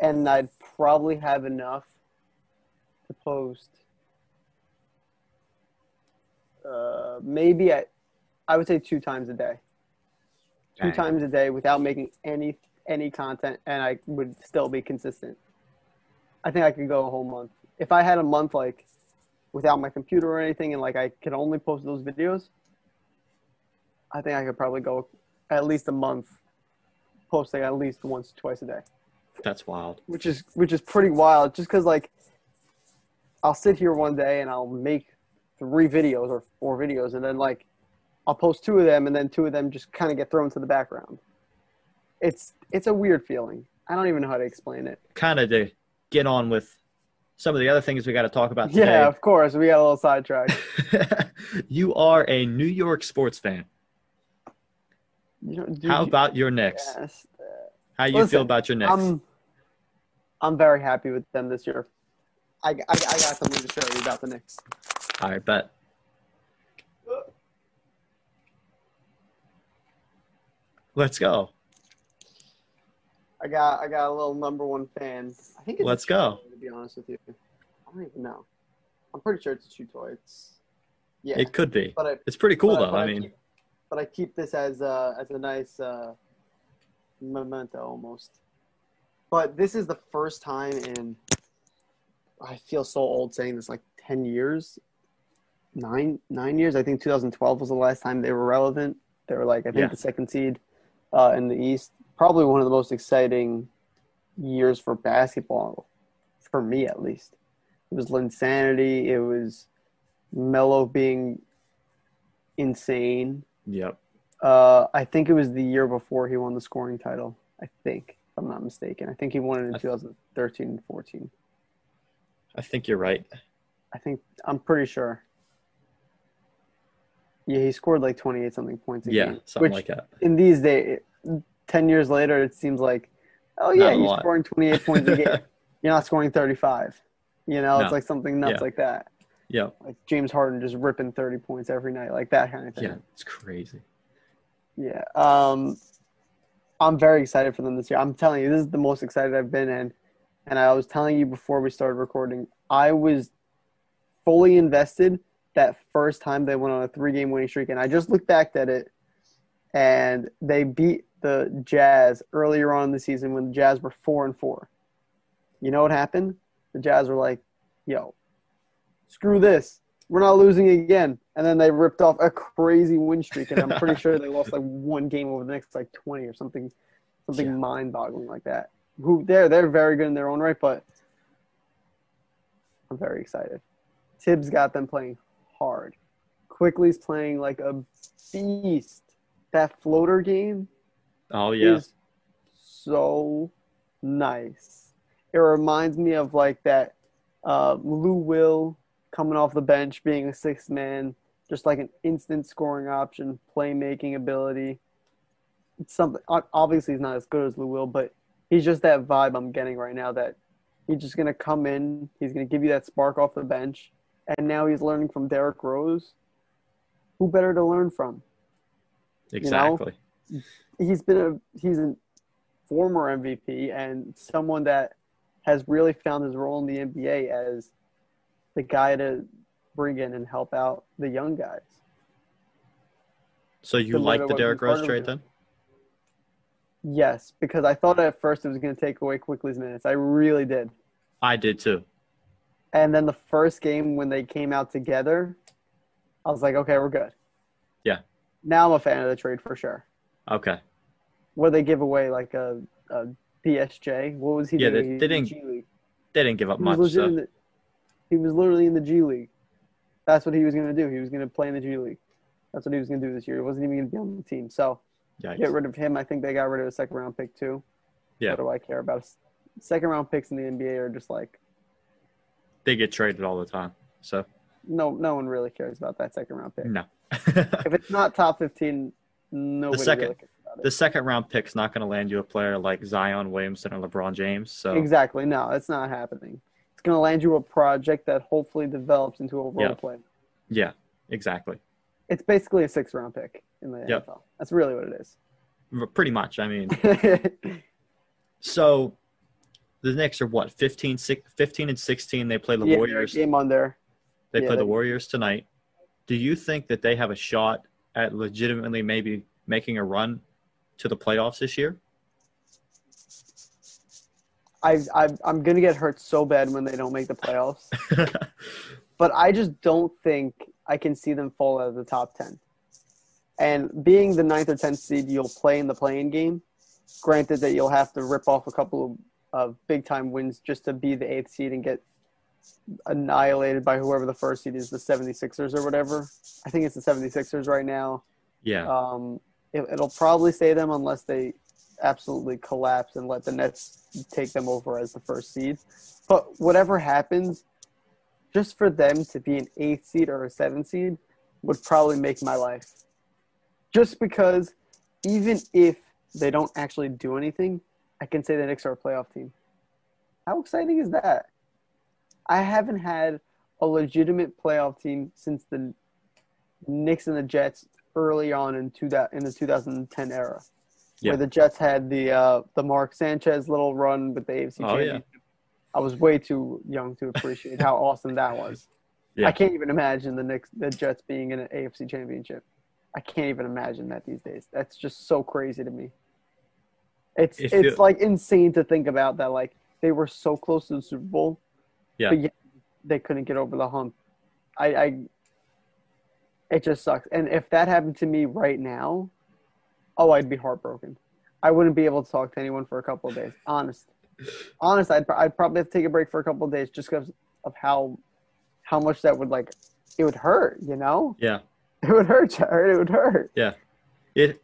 And I'd probably have enough to post uh, maybe I, I would say two times a day. Two Dang. times a day without making any any content, and I would still be consistent. I think I could go a whole month. If I had a month like without my computer or anything, and like I could only post those videos. I think I could probably go at least a month posting at least once, twice a day. That's wild. which is which is pretty wild just because like i'll sit here one day and i'll make three videos or four videos and then like i'll post two of them and then two of them just kind of get thrown to the background. It's it's a weird feeling. I don't even know how to explain it. Kind of to get on with some of the other things we got to talk about today. yeah of course we got a little sidetracked you are a New York sports fan. How about your Knicks? yes, uh, How you Listen, feel about your Knicks? i'm i'm very happy with them this year i, I, I got something to show you about the Knicks. All right, bet. Let's go. I got I got a little number one fan. I think it's Let's go. toy, To be honest with you, I don't even know. I'm pretty sure it's a chew toy. It's yeah, It could be. but I It's pretty cool but though. but I mean, keep, but I keep this as a as a nice uh, memento almost. But this is the first time in I feel so old saying this like ten years, nine nine years. I think 2012 was the last time they were relevant. They were like I think Yeah. the second seed uh, in the East. Probably one of the most exciting years for basketball, for me at least. It was Linsanity. It was Melo being insane. yep. Uh, I think it was the year before he won the scoring title. I think, if I'm not mistaken. I think he won it in I- 2013 and 14. I think you're right. I think I'm pretty sure. Yeah, he scored like 28 something points a Yeah, game. something which like that. in these days, 10 years later, it seems like, oh yeah, you're lot. scoring 28 points a game. You're not scoring 35. You know, No. it's like something nuts Yeah. like that. Yeah. Like James Harden just ripping 30 points every night, like that kind of thing. Yeah, it's crazy. Yeah. Um, I'm very excited for them this year. I'm telling you, this is the most excited I've been in. And I was telling you before we started recording, I was fully invested that first time they went on a three game winning streak. And I just looked back at it and they beat the Jazz earlier on in the season when the Jazz were four and four. You know what happened? The Jazz were like, "Yo, screw this. We're not losing again." And then they ripped off a crazy win streak, and I'm pretty sure they lost like one game over the next like 20 or something, something Yeah. mind-boggling like that. Who they're they're very good in their own right, but I'm very excited. Tibbs got them playing hard. Quickley's playing like a beast. That floater game Oh yeah. is so nice. It reminds me of like that uh, Lou Will coming off the bench, being a sixth man, just like an instant scoring option, playmaking ability. It's something. Obviously, he's not as good as Lou Will, but he's just that vibe I'm getting right now. That he's just gonna come in, he's gonna give you that spark off the bench, and now he's learning from Derrick Rose. Who better to learn from? Exactly. He's been a he's a former MVP and someone that has really found his role in the NBA as the guy to bring in and help out the young guys. So you Similar like the Derrick Rose trade then? Yes, because I thought at first it was going to take away Quickley's minutes. I really did. I did too. And then the first game when they came out together, I was like, okay, we're good. Yeah. Now I'm a fan of the trade for sure. Okay. Where they give away like a, a DSJ. What was he Yeah, doing? they- they didn't League. They didn't give up He much. So. the, he was literally in the G League. That's what he was going to do. He was going to play in the G League. That's what he was going to do this year. He wasn't even going to be on the team. So Yikes. get rid of him. I think they got rid of a second round pick too. Yeah. What do I care about? Second round picks in the NBA are just like They get traded all the time. So no, no one really cares about that second round pick. no. If it's not top fifteen, nobody second- really cares about it. the second round pick's not going to land you a player like Zion Williamson or LeBron James. So Exactly. No, it's not happening. It's going to land you a project that hopefully develops into a role Yeah. play. yeah, exactly. It's basically a six round pick in the Yep. NFL. That's really what it is. Pretty much. I mean, so the Knicks are what 15, 15 and 16. They play the yeah, Warriors. game on there. They yeah, play the Warriors tonight. Do you think that they have a shot at legitimately maybe making a run to the playoffs this year? I, I I'm gonna get hurt so bad when they don't make the playoffs. but I just don't think I can see them fall out of the top ten. And being the ninth or tenth seed, you'll play in the play-in game. Granted that you'll have to rip off a couple of, of big time wins just to be the eighth seed and get annihilated by whoever the first seed is, the 76ers or whatever. I think it's the 76ers right now. yeah, Um, it, it'll probably stay them unless they absolutely collapse and let the Nets take them over as the first seed. But whatever happens, just for them to be an eighth seed or a seventh seed would probably make my life. Just because even if they don't actually do anything, I can say the Knicks are a playoff team. How exciting is that? I haven't had a legitimate playoff team since the Knicks and the Jets early on in two that in the 2010 era, Yeah. where the Jets had the uh, the Mark Sanchez little run with the AFC Oh, yeah. I was way too young to appreciate how awesome that was. Yeah. I can't even imagine the Knicks, the Jets being in an AFC championship. I can't even imagine that these days. That's just so crazy to me. It's it's like insane to think about that. Like they were so close to the Super Bowl, Yeah. but yet they couldn't get over the hump. I, I it just sucks. And if that happened to me right now, oh, I'd be heartbroken. I wouldn't be able to talk to anyone for a couple of days. Honest, honest, I'd, I'd probably have to take a break for a couple of days just because of how how much that would like it would hurt. You know, yeah. it would hurt, Jared. It would hurt. Yeah. It.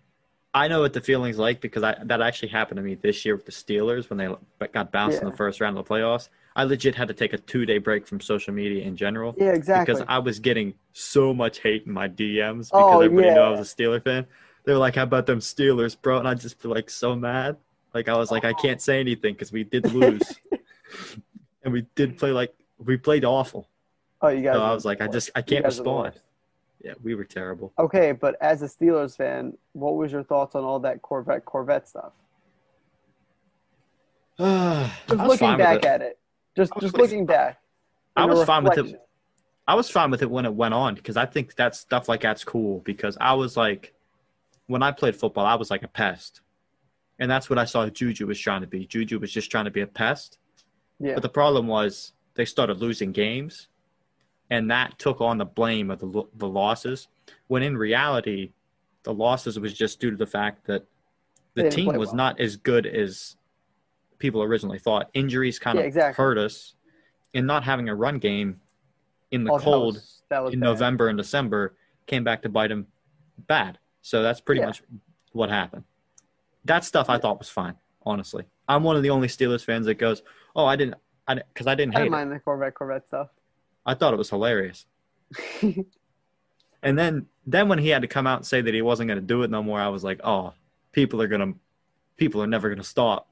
I know what the feeling's like because I that actually happened to me this year with the Steelers when they got bounced in the first round of the playoffs. I legit had to take a two day break from social media in general Yeah, exactly. because I was getting so much hate in my DMs oh, because Oh, everybody knew I was a Steeler fan. They were like, "How about them Steelers, bro?" And I just feel like so mad. Like I was like, I can't say anything because we did lose, and we did play like we played awful. oh, you guys. So I was like, I just I can't guys are the respond. Yeah, we were terrible. Okay, but as a Steelers fan, what was your thoughts on all that Corvette Corvette stuff? Just looking back it. at it. Just just looking back. I was fine with it. I was fine with it when it went on because I think that stuff like that's cool because I was like, when I played football, I was like a pest. And that's what I saw Juju was trying to be. Juju was just trying to be a pest. Yeah. But the problem was they started losing games, and that took on the blame of the the losses. When in reality, the losses was just due to the fact that the team was well. not as good as people originally thought. Injuries kind Yeah, of exactly. hurt us, and not having a run game in the Oh, that cold was- that was in bad. November and December came back to bite him bad. So that's pretty Yeah. much what happened. That stuff I Yeah. thought was fine, honestly. I'm one of the only Steelers fans that goes, "Oh, I didn't," I because I didn't I hate didn't it. mind the Corvette Corvette stuff. I thought it was hilarious. And then, then when he had to come out and say that he wasn't going to do it no more, I was like, "Oh, people are gonna, people are never gonna stop,"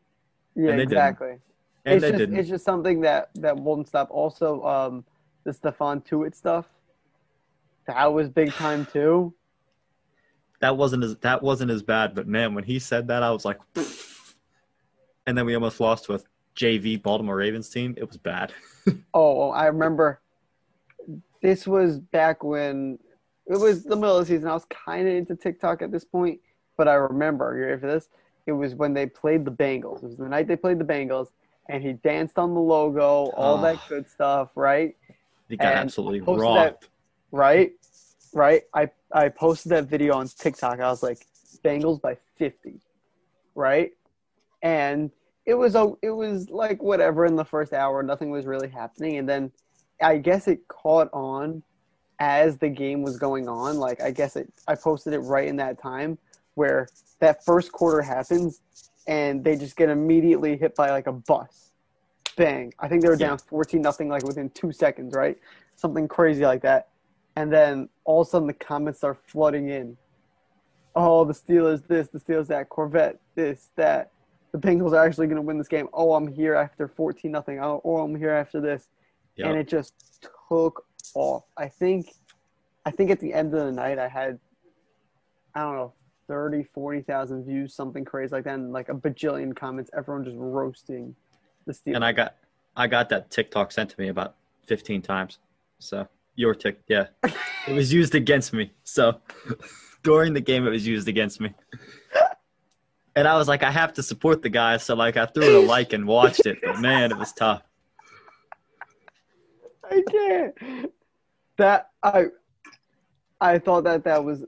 yeah, And exactly. and it's they just didn't. it's just something that that won't stop. Also, um, the Stephon Tuitt stuff. That was big time too. that wasn't as that wasn't as bad, but man, when he said that, I was like, and then we almost lost with JV Baltimore Ravens team. It was bad. Oh, oh, I remember. This was back when it was the middle of the season. I was kind of into TikTok at this point, but I remember. You ready for this? It was when they played the Bengals. It was the night they played the Bengals, and he danced on the logo, all that Oh. good stuff, right? He got And absolutely rocked. Right, right. I I posted that video on TikTok. I was like, Bengals by fifty, right? And it was a it was like whatever in the first hour. Nothing was really happening, and then I guess it caught on as the game was going on. Like I guess it I posted it right in that time where that first quarter happens, and they just get immediately hit by like a bus. Bang! I think they were down fourteen nothing like within two seconds, right? Something crazy like that. And then all of a sudden the comments are flooding in. Oh, the Steelers this, the Steelers that, Corvette this, that. The Bengals are actually going to win this game. Oh, I'm here after 14 nothing. Oh, oh, I'm here after this. Yep. And it just took off. I think I think at the end of the night I had I don't know 30, 40,000 views, something crazy like that, and like a bajillion comments, everyone just roasting the Steelers. and I got I got that TikTok sent to me about 15 times. So your tick, yeah, it was used against me. So during the game, it was used against me. And I was like, I have to support the guy, so like I threw it a like and watched it. But man, it was tough. I can't. That I I thought that that was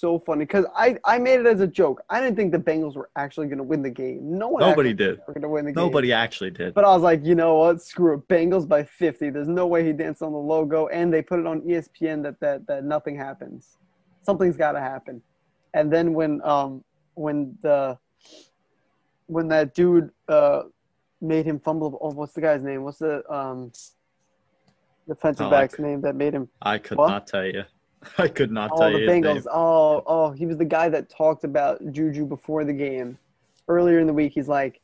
so funny because I I made it as a joke. I didn't think the Bengals were actually going to win the game. No one. Nobody did. Were going to win the game. Nobody actually did. But I was like, you know what? Screw it. Bengals by 50. There's no way he danced on the logo, and they put it on ESPN that that that nothing happens. Something's got to happen. And then when um when the when that dude uh made him fumble. Oh, what's the guy's name? What's the um defensive Oh, back's name that made him? I could What? not tell you. I could not tell the you. Bengals. Oh, oh, he was the guy that talked about Juju before the game. Earlier in the week, he's like,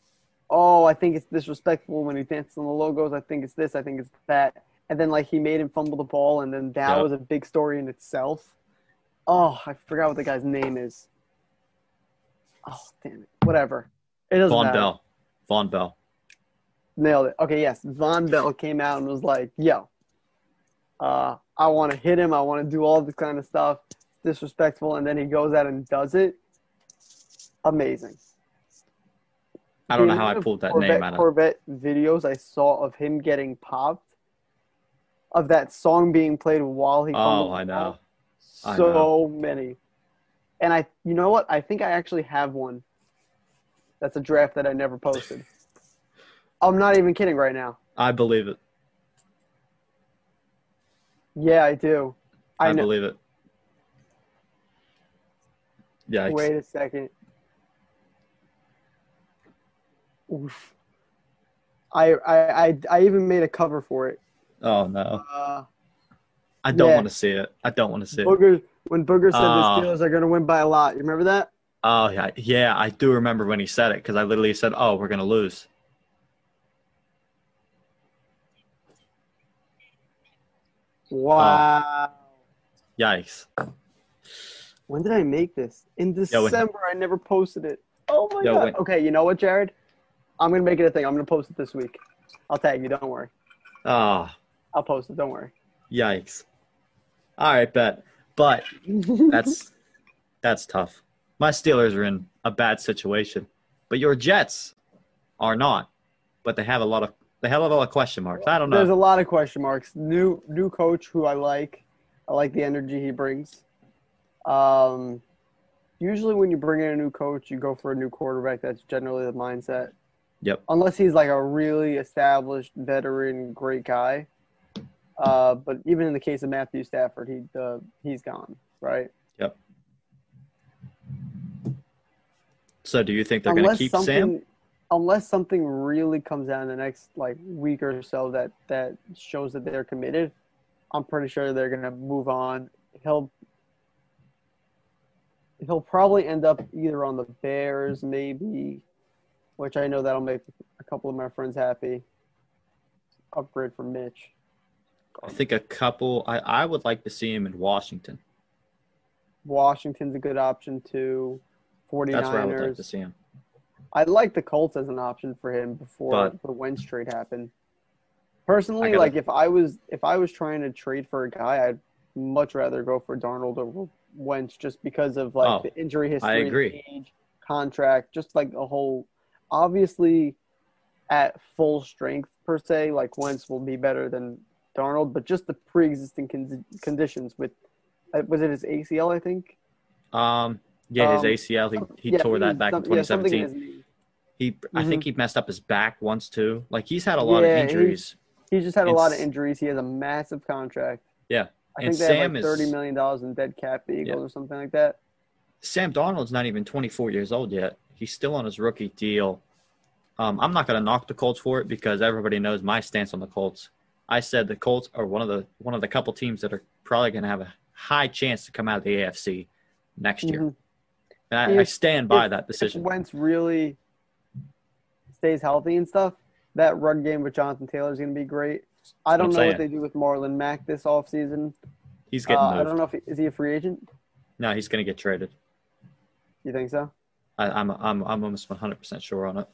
"Oh, I think it's disrespectful when he dances on the logos. I think it's this. I think it's that." And then like he made him fumble the ball, and then that Yep. was a big story in itself. Oh, I forgot what the guy's name is. Oh, damn it. Whatever. It doesn't Vonn matter. Bell. Vonn Bell. Nailed it. Okay, yes. Vonn Bell came out and was like, yo, uh, I want to hit him. I want to do all this kind of stuff. Disrespectful. And then he goes out and does it. Amazing. I don't know how I pulled that Corvette, name out of. Corvette videos I saw of him getting popped, of that song being played while he Oh, I know. I So many. And I, you know what? I think I actually have one. That's a draft that I never posted. I'm not even kidding right now. I believe it. Yeah, I do. I, I believe it. Yeah. Wait a second. Oof. I, I I I even made a cover for it. Oh no. Uh, I don't Yeah. want to see it. I don't want to see it. Booger when Booger said Ah. the Steelers are going to win by a lot. You remember that? Oh yeah, yeah. I do remember when he said it because I literally said, "Oh, we're gonna lose." Oh. Wow. Yikes! When did I make this? In Yeah, when- December. I never posted it. Oh my Yeah, god. when- okay, you know what, Jared? I'm gonna make it a thing. I'm gonna post it this week. I'll tag you. Don't worry. Oh, I'll post it. Don't worry. yikes! All right, bet. But that's that's tough. My Steelers are in a bad situation, but your Jets are not. But they have a lot of The hell of a lot of question marks. I don't know. There's a lot of question marks. New new coach who I like. I like the energy he brings. Um, usually when you bring in a new coach, you go for a new quarterback. That's generally the mindset. Yep. Unless he's like a really established veteran, great guy. Uh, but even in the case of Matthew Stafford, he uh, he's gone, right? Yep. So do you think they're going to keep Sam? Unless something really comes out in the next like week or so that that shows that they're committed, I'm pretty sure they're going to move on. He'll he'll probably end up either on the Bears, maybe, which I know that'll make a couple of my friends happy. Upgrade for Mitch. I think a couple. I, I would like to see him in Washington. Washington's a good option too. 49ers. That's where I would like to see him. I'd like the Colts as an option for him before But- the Wentz trade happened. Personally, gotta- like if I was if I was trying to trade for a guy, I'd much rather go for Darnold or Wentz just because of like Oh, the injury history, the agree. age, contract, just like a whole. Obviously, at full strength per se, like Wentz will be better than Darnold, but just the pre-existing con- conditions with uh, was it his ACL? I think Um, yeah, his Um, ACL. He, he Yeah, tore that back in yeah, something in 2017. He, I Mhm. think he messed up his back once too. Like he's had a lot Yeah, of injuries. He's just had a lot of injuries. He has a massive contract. Yeah, I and think they have Sam like is- thirty million dollars in dead cap the Eagles or something like that. Sam Darnold's not even 24 years old yet. He's still on his rookie deal. Um, I'm not going to knock the Colts for it because everybody knows my stance on the Colts. I said the Colts are one of the one of the couple teams that are probably going to have a high chance to come out of the AFC next year. Mhm. And I, I stand by if- that If decision. Wentz really stays healthy and stuff, that run game with Jonathan Taylor is going to be great. I don't I'm know saying. what they do with Marlon Mack this offseason. He's getting Uh, I don't know if he, is he a free agent. No, he's going to get traded. You think so? I, I'm I'm I'm almost 100 percent sure on it.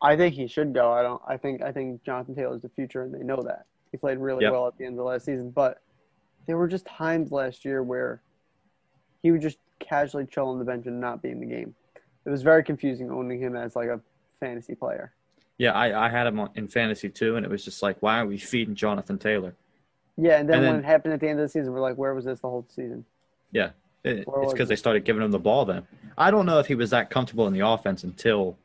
I think he should go. I don't. I think I think Jonathan Taylor is the future, and they know that. He played really Yep. well at the end of last season, but there were just times last year where he would just casually chill on the bench and not be in the game. It was very confusing owning him as like a fantasy player. Yeah, I, I had him on, in fantasy too, and it was just like, why are we feeding Jonathan Taylor? Yeah, and then, And when it happened at the end of the season, we're like, where was this the whole season? Yeah, it, it's because they started giving him the ball. Then I don't know if he was that comfortable in the offense until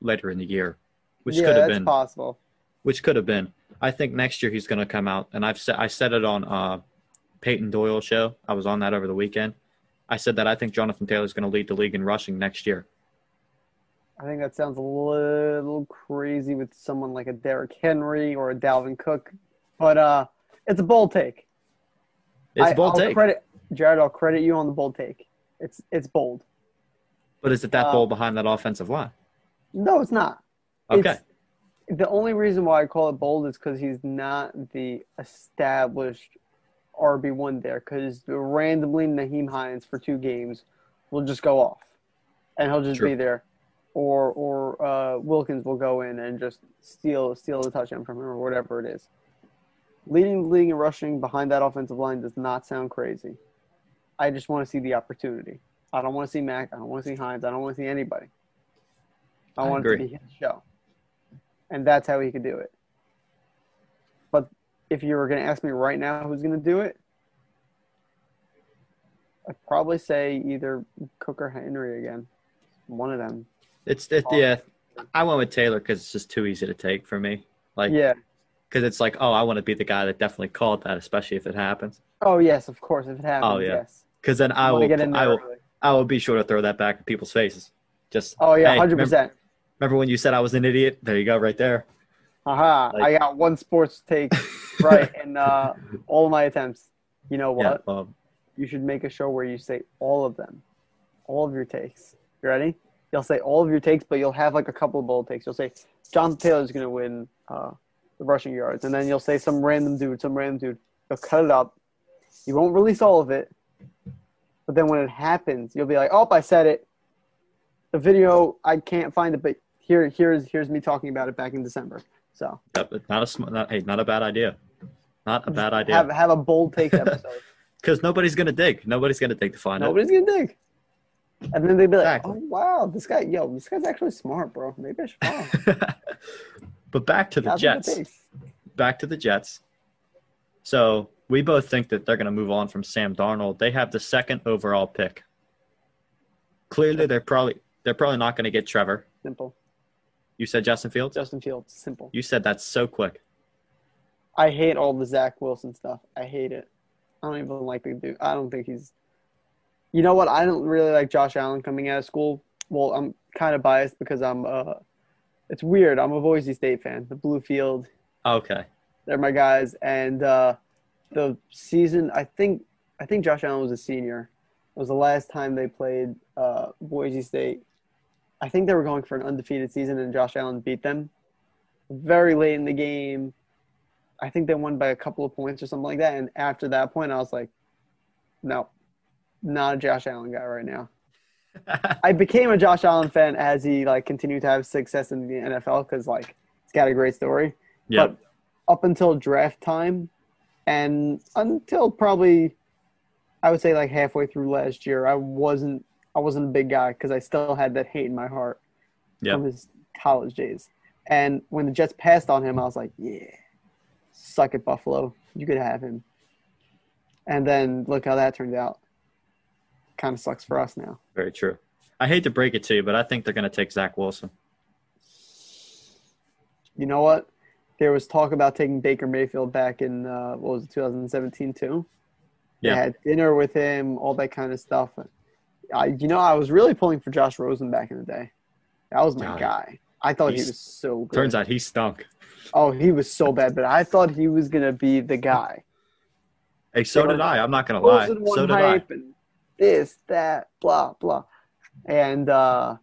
later in the year, which yeah, could have been. possible. Which could have been. I think next year he's going to come out, and I've said I said it on uh, Payton Doyle show. I was on that over the weekend. I said that I think Jonathan Taylor is going to lead the league in rushing next year. I think that sounds a little crazy with someone like a Derrick Henry or a Dalvin Cook, but uh, it's a bold take. It's I, a bold I'll take, Credit Jared. I'll credit you on the bold take. It's it's bold. but is it that uh, bold behind that offensive line? No, it's not. Okay, It's- the only reason why I call it bold is because he's not the established RB one there. Because randomly Nyheim Hines for two games will just go off, and he'll just True. be there, or or uh, Wilkins will go in and just steal steal the touchdown from him or whatever it is. Leading the league in rushing behind that offensive line does not sound crazy. I just want to see the opportunity. I don't want to see Mack. I don't want to see Hines. I don't want to see anybody. I, I want it to agree. be his show. And that's how he could do it. But if you were going to ask me right now who's going to do it, I'd probably say either Cook or Henry again. One of them. It's it, yeah. I went with Taylor because it's just too easy to take for me. Like, yeah. because it's like, oh, I want to be the guy that definitely called that, especially if it happens. Oh, yes, of course. If it happens, Oh, yeah. yes. Because then I I will, get in there I will, early. I will be sure to throw that back in people's faces. Just Oh, yeah, hey, 100%. Remember, when you said I was an idiot? There you go, right there. Aha. Like- I got one sports take right in uh, all my attempts. You know what? Yeah. Um, you should make a show where you say all of them, all of your takes. You ready? You'll say all of your takes, but you'll have like a couple of bold takes. You'll say Jonathan Taylor's going to win uh, the rushing yards, and then you'll say some random dude, some random dude. You'll cut it up. You won't release all of it, but then when it happens, you'll be like, "Oh, I said it." The video, I can't find it, but here, here's here's me talking about it back in December. So not a sm- not, hey, not a bad idea. Not a bad idea. have have a bold take episode. Because nobody's gonna dig. Nobody's gonna dig to find Nobody's gonna dig. And then they'd be like, Exactly. "Oh wow, this guy, yo, this guy's actually smart, bro. Maybe I should follow." But back to the Copy Jets. paste. Back to the Jets. So we both think that they're going to move on from Sam Darnold. They have the second overall pick. Clearly, they're probably they're probably not going to get Trevor. Simple. You said Justin Fields. Justin Fields. Simple. You said that's so quick. I hate all the Zach Wilson stuff. I hate it. I don't even like the dude. I don't think he's. You know what? I don't really like Josh Allen coming out of school. Well, I'm kind of biased because I'm. uh It's weird. I'm a Boise State fan. The Blue Field. Okay. They're my guys. And uh the season, I think, I think Josh Allen was a senior. It was the last time they played uh Boise State. I think they were going for an undefeated season, and Josh Allen beat them very late in the game. I think they won by a couple of points or something like that. And after that point, I was like, no, not a Josh Allen guy right now. I became a Josh Allen fan as he like continued to have success in the NFL because like he's got a great story. yeah. But up until draft time, and until probably, I would say like halfway through last year, I wasn't I wasn't a big guy because I still had that hate in my heart Yep. from his college days. And when the Jets passed on him, I was like, yeah, suck it, Buffalo. You could have him. And then look how that turned out. Kind of sucks for us now. Very true. I hate to break it to you, but I think they're going to take Zach Wilson. You know what? There was talk about taking Baker Mayfield back in uh, what was it, 2017 too. They Yeah. had dinner with him, all that kind of stuff. I, you know, I was really pulling for Josh Rosen back in the day. That was my God. guy. I thought he was so good. Turns out he stunk. oh, he was so bad, but I thought he was gonna be the guy. Hey, so They were did I. I'm not going to lie. So did I. and this, that, blah, blah, and uh,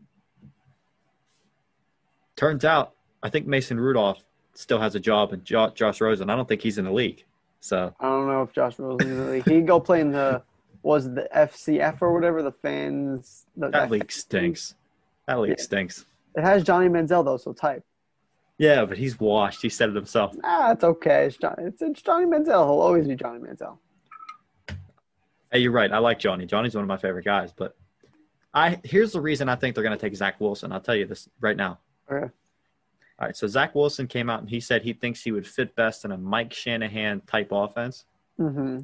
Turns out, I think Mason Rudolph still has a job, and jo- Josh Rosen, I don't think he's in the league. So I don't know if Josh Rosen in the league. He go play in the was the FCF or whatever the fans. The, that league stinks. That league Yeah. stinks. It has Johnny Manziel though, so type. Yeah, but he's washed. He said it himself. Ah, it's okay. It's, John, it's, it's Johnny Manziel. He'll always be Johnny Manziel. Hey, you're right. I like Johnny. Johnny's one of my favorite guys. But I here's the reason I think they're going to take Zach Wilson. I'll tell you this right now. Okay. All right. So Zach Wilson came out and he said he thinks he would fit best in a Mike Shanahan type offense. hmm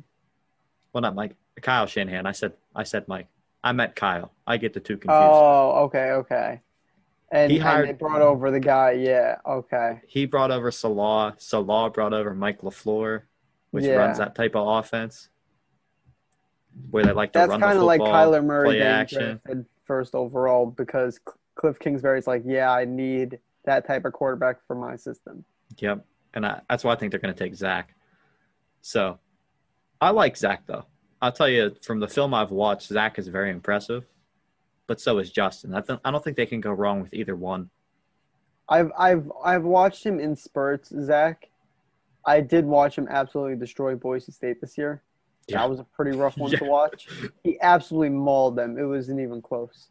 Well, not Mike. Kyle Shanahan. I said. I said Mike. I meant Kyle. I get the two confused. Oh, okay, okay. And, He and hired- they brought over the guy. Yeah, okay. He brought over Salah. Salah brought over Mike LaFleur, which Yeah. runs that type of offense where they like to That's run kind of like Kyler Murray play action. first overall because Cliff Kingsbury's like, yeah, I need that type of quarterback for my system. Yep. And I, that's why I think they're going to take Zach. So I like Zach, though. I'll tell you from the film I've watched, Zach is very impressive, but so is Justin. I, th- I don't think they can go wrong with either one. I've I've I've watched him in spurts, Zach. I did watch him absolutely destroy Boise State this year. Yeah. That was a pretty rough one Yeah. to watch. He absolutely mauled them. It wasn't even close.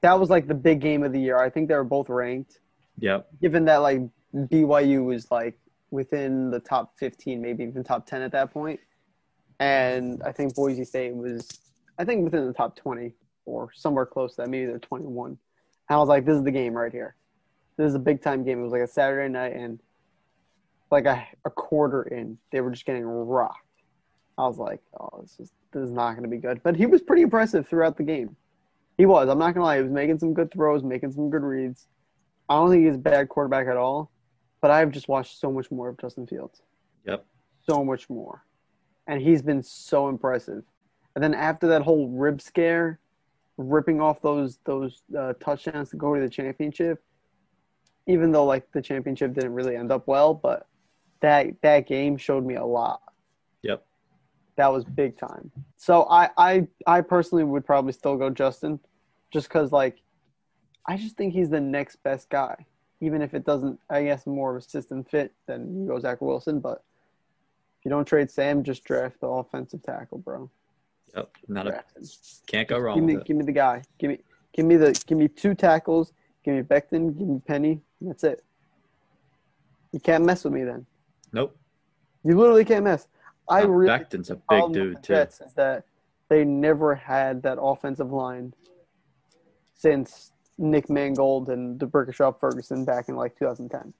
That was like the big game of the year. I think they were both ranked. Yep. Given that like BYU was like within the top 15, maybe even top 10 at that point. And I think Boise State was I think within the top 20 or somewhere close to that. Maybe they're 21. And I was like, this is the game right here. This is a big time game. It was like a Saturday night, and like a, a quarter in, they were just getting rocked. I was like, oh, this is this is not going to be good. But he was pretty impressive throughout the game. He was. I'm not going to lie. He was making some good throws, making some good reads. I don't think he's a bad quarterback at all. But I've just watched so much more of Justin Fields. Yep. So much more. And he's been so impressive. And then after that whole rib scare, ripping off those those uh, touchdowns to go to the championship, even though like the championship didn't really end up well, but that that game showed me a lot. Yep. That was big time. So I I I personally would probably still go Justin, just because like I just think he's the next best guy. Even if it doesn't, I guess more of a system fit than you go Zach Wilson. But if you don't trade Sam, just draft the offensive tackle, bro. Yep. Not a, can't go wrong Give me, give me the guy. Give me, give me the, give me two tackles. Give me Becton. Give me Penny. That's it. You can't mess with me then. Nope. You literally can't mess. I really Becton's a big dude too. Jets is that they never had that offensive line since Nick Mangold and the D'Brickashaw Ferguson back in like 2010.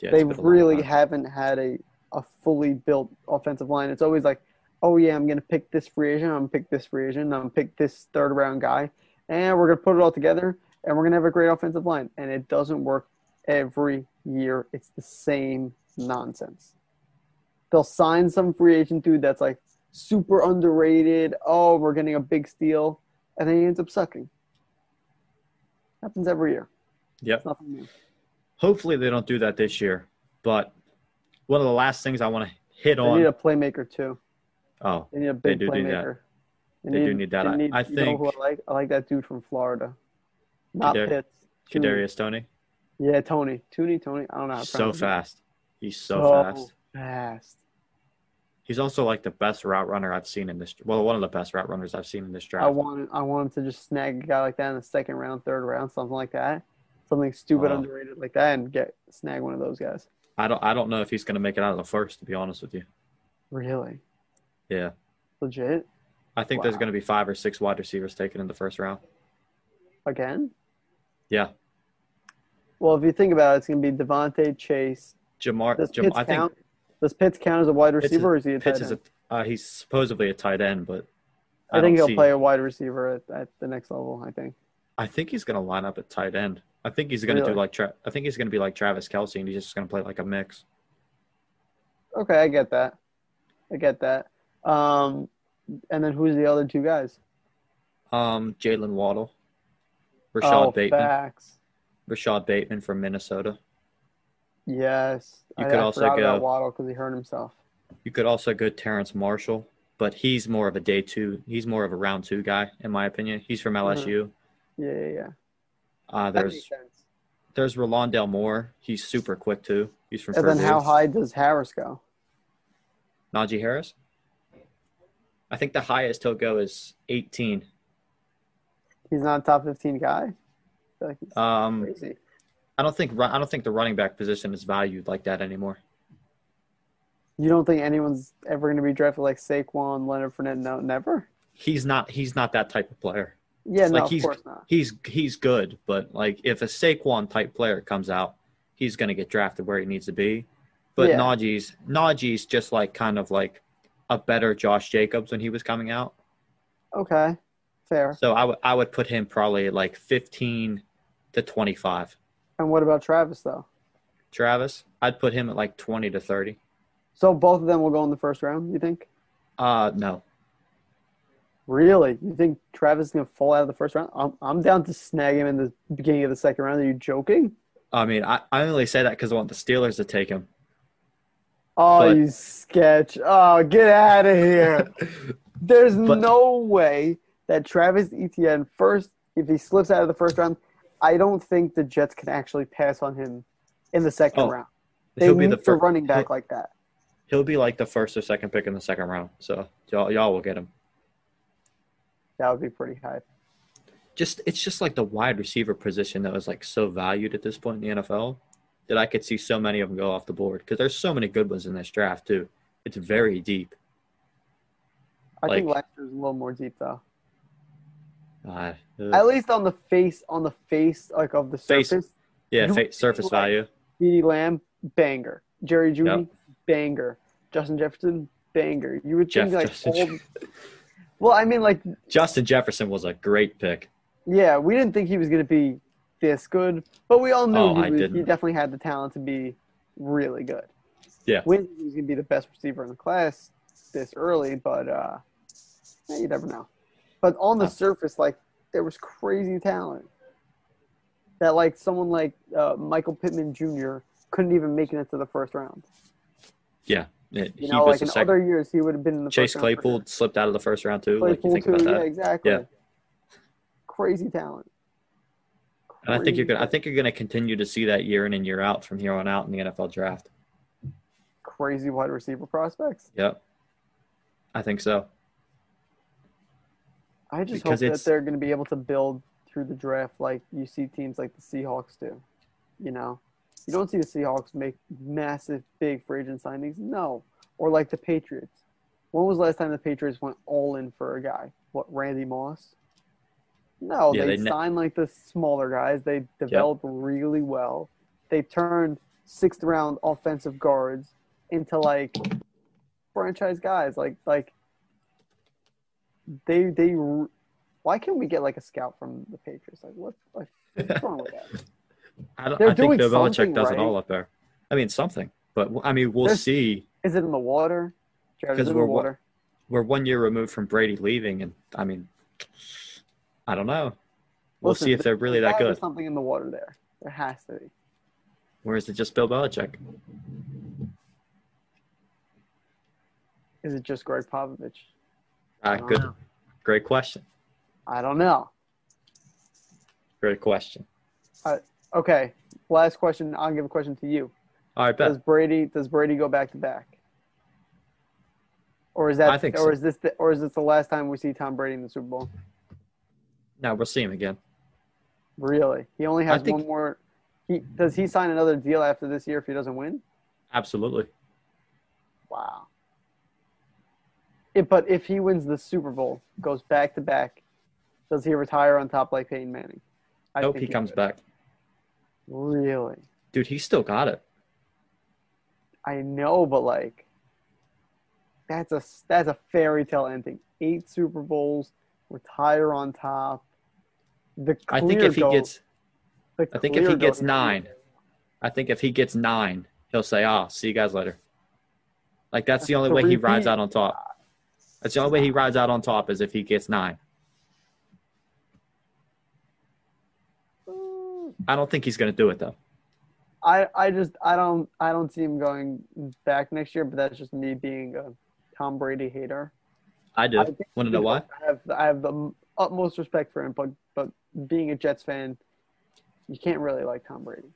Yeah, they it's been a long really haven't had a, a fully built offensive line. It's always like, oh yeah, I'm gonna pick this free agent, I'm gonna pick this free agent, I'm gonna pick this third round guy, and we're gonna put it all together and we're gonna have a great offensive line. And it doesn't work every year. It's the same nonsense. They'll sign some free agent dude that's like super underrated. Oh, we're getting a big steal, and then he ends up sucking. Happens every year. Yeah. Nothing new. Hopefully they don't do that this year. But one of the last things I want to hit They on. need a playmaker too. oh, They need a big do need that. playmaker. They do need that. they I- need- I you know who think- I like. I like that dude from Florida. Not Kadar- Pitts. Kadarius Toney. Yeah, Tony. Tooney, Tony. I don't know how to So fast. He's so, So fast. fast. He's also like the best route runner I've seen in this. Well, one of the best route runners I've seen in this draft. I want I want him to just snag a guy like that in the second round, third round, something like that. Something stupid, Oh. underrated like that, and get snag one of those guys. I don't. I don't know if he's going to make it out of the first. To be honest with you. Really, Yeah. legit. I think there's going to be five or six wide receivers taken in the first round. Again? Yeah. Well, if you think about it, it's gonna be Devonte Chase. Ja'Marr. Jam, I think? Does Pitts count as a wide Pitts is- receiver, or is he a tight Pitts is a. Uh, he's supposedly a tight end, but I think he'll see- play a wide receiver at, at the next level. I think. I think he's going to line up at tight end. I think he's going to Really? do like. Tra- I think he's going to be like Travis Kelce, and he's just going to play like a mix. Okay, I get that. I get that. Um, and then who's the other two guys? Um, Jaylen Waddle, Rashod oh, Bateman, facts. Rashod Bateman from Minnesota. Yes. You I, could I also go- Waddle because he hurt himself. You could also go Terrace Marshall, but he's more of a day two. He's more of a round two guy, in my opinion. He's from LSU. Yeah, yeah, yeah. Uh, there's there's Rondale Moore. He's super quick too. He's from. And then how high does Harris go? Najee Harris. I think the highest he'll go is 18. He's not a top fifteen guy. I feel like Um, crazy. I don't think I don't think the running back position is valued like that anymore. You don't think anyone's ever going to be drafted like Saquon, Leonard Fournette? No, never. He's not he's not that type of player. Yeah, no, Like, of he's- course not. He's he's good, but like if a Saquon type player comes out, he's going to get drafted where he needs to be. But Yeah. Najee's Najee's just like kind of like a better Josh Jacobs when he was coming out. Okay, fair. So I would I would put him probably like 15 to 25. And what about Travis though? Travis, I'd put him at like 20 to 30. So both of them will go in the first round. You think? Uh no. Really? You think Travis is going to fall out of the first round? I'm, I'm down to snag him in the beginning of the second round. Are you joking? I mean, I, I only say that because I want the Steelers to take him. Oh, But- you sketch. Oh, get out of here. There's But- no way that Travis Etienne first, if he slips out of the first round, I don't think the Jets can actually pass on him in the second Oh, round. They He'll be the first. running back like that. He'll be like the first or second pick in the second round. So y'all y'all will get him. That would be pretty high. Just it's just like the wide receiver position that was like so valued at this point in the NFL that I could see so many of them go off the board because there's so many good ones in this draft too. It's very deep. I think Like- last year's a little more deep though. Uh, uh, At least on the face, on the face, like of the Face. surface. yeah, you- fa- surface like- value. CeeDee Lamb, banger. Jerry Jeudy, Yep. banger. Justin Jefferson, banger. You would think Jeff like Justin all. Well, I mean, like, Justin Jefferson was a great pick. yeah, we didn't think he was going to be this good, but we all knew Oh, he, I was, he didn't. definitely had the talent to be really good. Yeah. we didn't think he was going to be the best receiver in the class this early, but uh, yeah, you never know. But on the surface, like, there was crazy talent that, like, someone like uh, Michael Pittman Jr. couldn't even make it into the first round. Yeah, it- You know, like in second. other years, he would have been in the Chase first round for Claypool slipped out of the first round too. like you think too, about yeah, exactly. Yeah. Crazy talent. And I think you're gonna. I think you're gonna continue to see that year in and year out from here on out in the NFL draft. crazy wide receiver prospects. Yep. I think so. I just hope that they're going to be able to build through the draft like you see teams like the Seahawks do. You know, you don't see the Seahawks make massive, big free agent signings. No, or like the Patriots. When was the last time the Patriots went all in for a guy? What Randy Moss? No, Yeah, they, they ne- signed like the smaller guys. They developed really well. They turned sixth round offensive guards into like franchise guys. Like like they they. Why can't we get like a scout from the Patriots? Like what? Like what's wrong with that? I, don't, They're I think Bill Belichick does it all up there. I mean, something. But I mean, we'll There's- see. Is it in the water? Jared, is 'Cause it in we're water? We're one year removed from Brady leaving, and I mean, I don't know. We'll Listen, see if they're really that good. Something in the water there. There has to be. Or is it just Bill Belichick? Is it just Gregg Popovich? Ah, good. know. Great question. I don't know. Great question. Okay. Last question. I'll give a question to you. All right, Does. Brady does Brady go back to back? Or is that I think or so. is this the, or is this the last time we see Tom Brady in the Super Bowl? No, we'll see him again. Really? He only has think- one more he does he sign another deal after this year if he doesn't win? Absolutely. Wow. If, but if he wins the Super Bowl, goes back to back, does he retire on top like Peyton Manning? I Nope, think he comes would. back. Really? Dude, he still got it. I know, but like, that's a that's a fairy tale ending. Eight Super Bowls, retire on top. The I think if he gets I think if he gets nine, I think if he gets nine, he'll say, "Ah, see you guys later." Like that's the only way he rides out on top. That's the only way he rides out on top is if he gets nine. I don't think he's going to do it though. I I just I don't I don't see him going back next year, but that's just me being a Tom Brady hater. I do. I Want to know why? I have I have the utmost respect for him, but but being a Jets fan, you can't really like Tom Brady.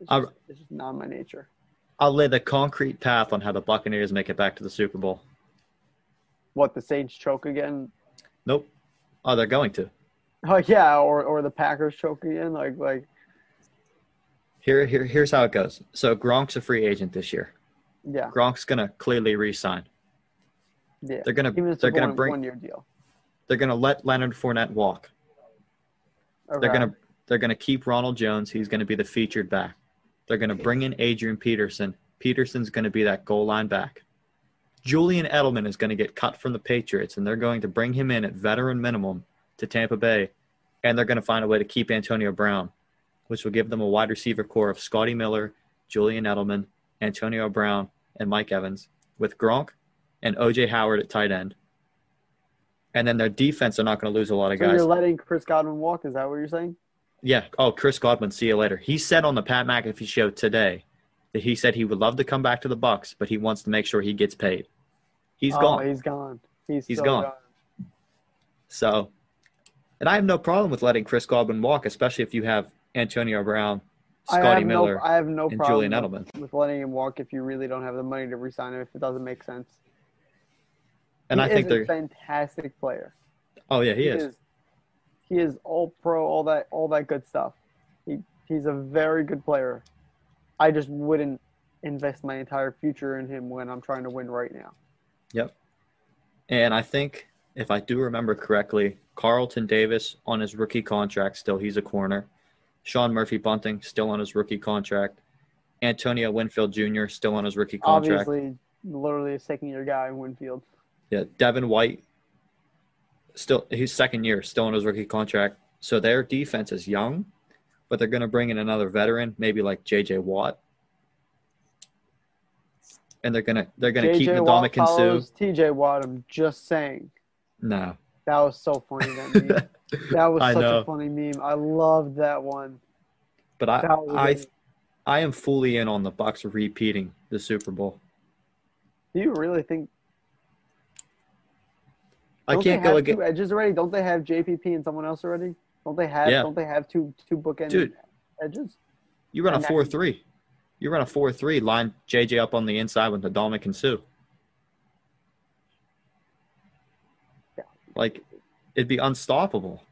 It's just, it's just not my nature. I'll lay the concrete path on how the Buccaneers make it back to the Super Bowl. What the Saints choke again? Nope. Oh, they're going to. Oh yeah, or or the Packers choke again? Like like Here, here, here's how it goes. So Gronk's a free agent this year. yeah Gronk's gonna clearly re-sign. yeah. They're gonna, they're gonna one, bring, one year deal. they're gonna let Leonard Fournette walk. They're gonna, they're gonna keep Ronald Jones. He's gonna be the featured back. They're gonna bring in Adrian Peterson. Peterson's gonna be that goal line back. Julian Edelman is gonna get cut from the Patriots, and they're going to bring him in at veteran minimum to Tampa Bay, and they're gonna find a way to keep Antonio Brown, which will give them a wide receiver core of Scotty Miller, Julian Edelman, Antonio Brown, and Mike Evans, with Gronk and OJ Howard at tight end. And then their defense are not going to lose a lot of So guys. you're letting Chris Godwin walk? Is that what you're saying? Yeah. Oh, Chris Godwin. See you later. He said on the Pat McAfee show today that he said he would love to come back to the Bucs, but he wants to make sure he gets paid. He's oh, gone. He's gone. He's, He's so gone. So, and I have no problem with letting Chris Godwin walk, especially if you have Antonio Brown, Scotty Miller, No, I have no and problem Julian with, Edelman. with letting him walk if you really don't have the money to re-sign him if it doesn't make sense. And he I think is a they're. fantastic player. Oh yeah, he is. He is all pro, all that, all that good stuff. He he's a very good player. I just wouldn't invest my entire future in him when I'm trying to win right now. And I think, if I do remember correctly, Carlton Davis on his rookie contract still, he's a corner. Sean Murphy Bunting still on his rookie contract. Antonio Winfield Jr. still on his rookie contract. Obviously, literally a second year guy in Winfield. Yeah, Devin White still his second year, still on his rookie contract. So their defense is young, but they're going to bring in another veteran, maybe like J.J. Watt, and they're gonna they're gonna keep JJ Watt follows TJ Watt. I'm just saying. No, That was so funny. That meme. That was I such a funny meme. I loved that one. but I I I a- I am fully in on the Bucs repeating the Super Bowl. Do you really think? I don't can't they go against two edges already. Don't they have JPP and someone else already? Don't they have? Yeah. Don't they have two two bookend Dude. edges? you run a and that- four three. You run a four three. Line JJ up on the inside with Ndamukong Suh. Yeah. Like it'd be unstoppable.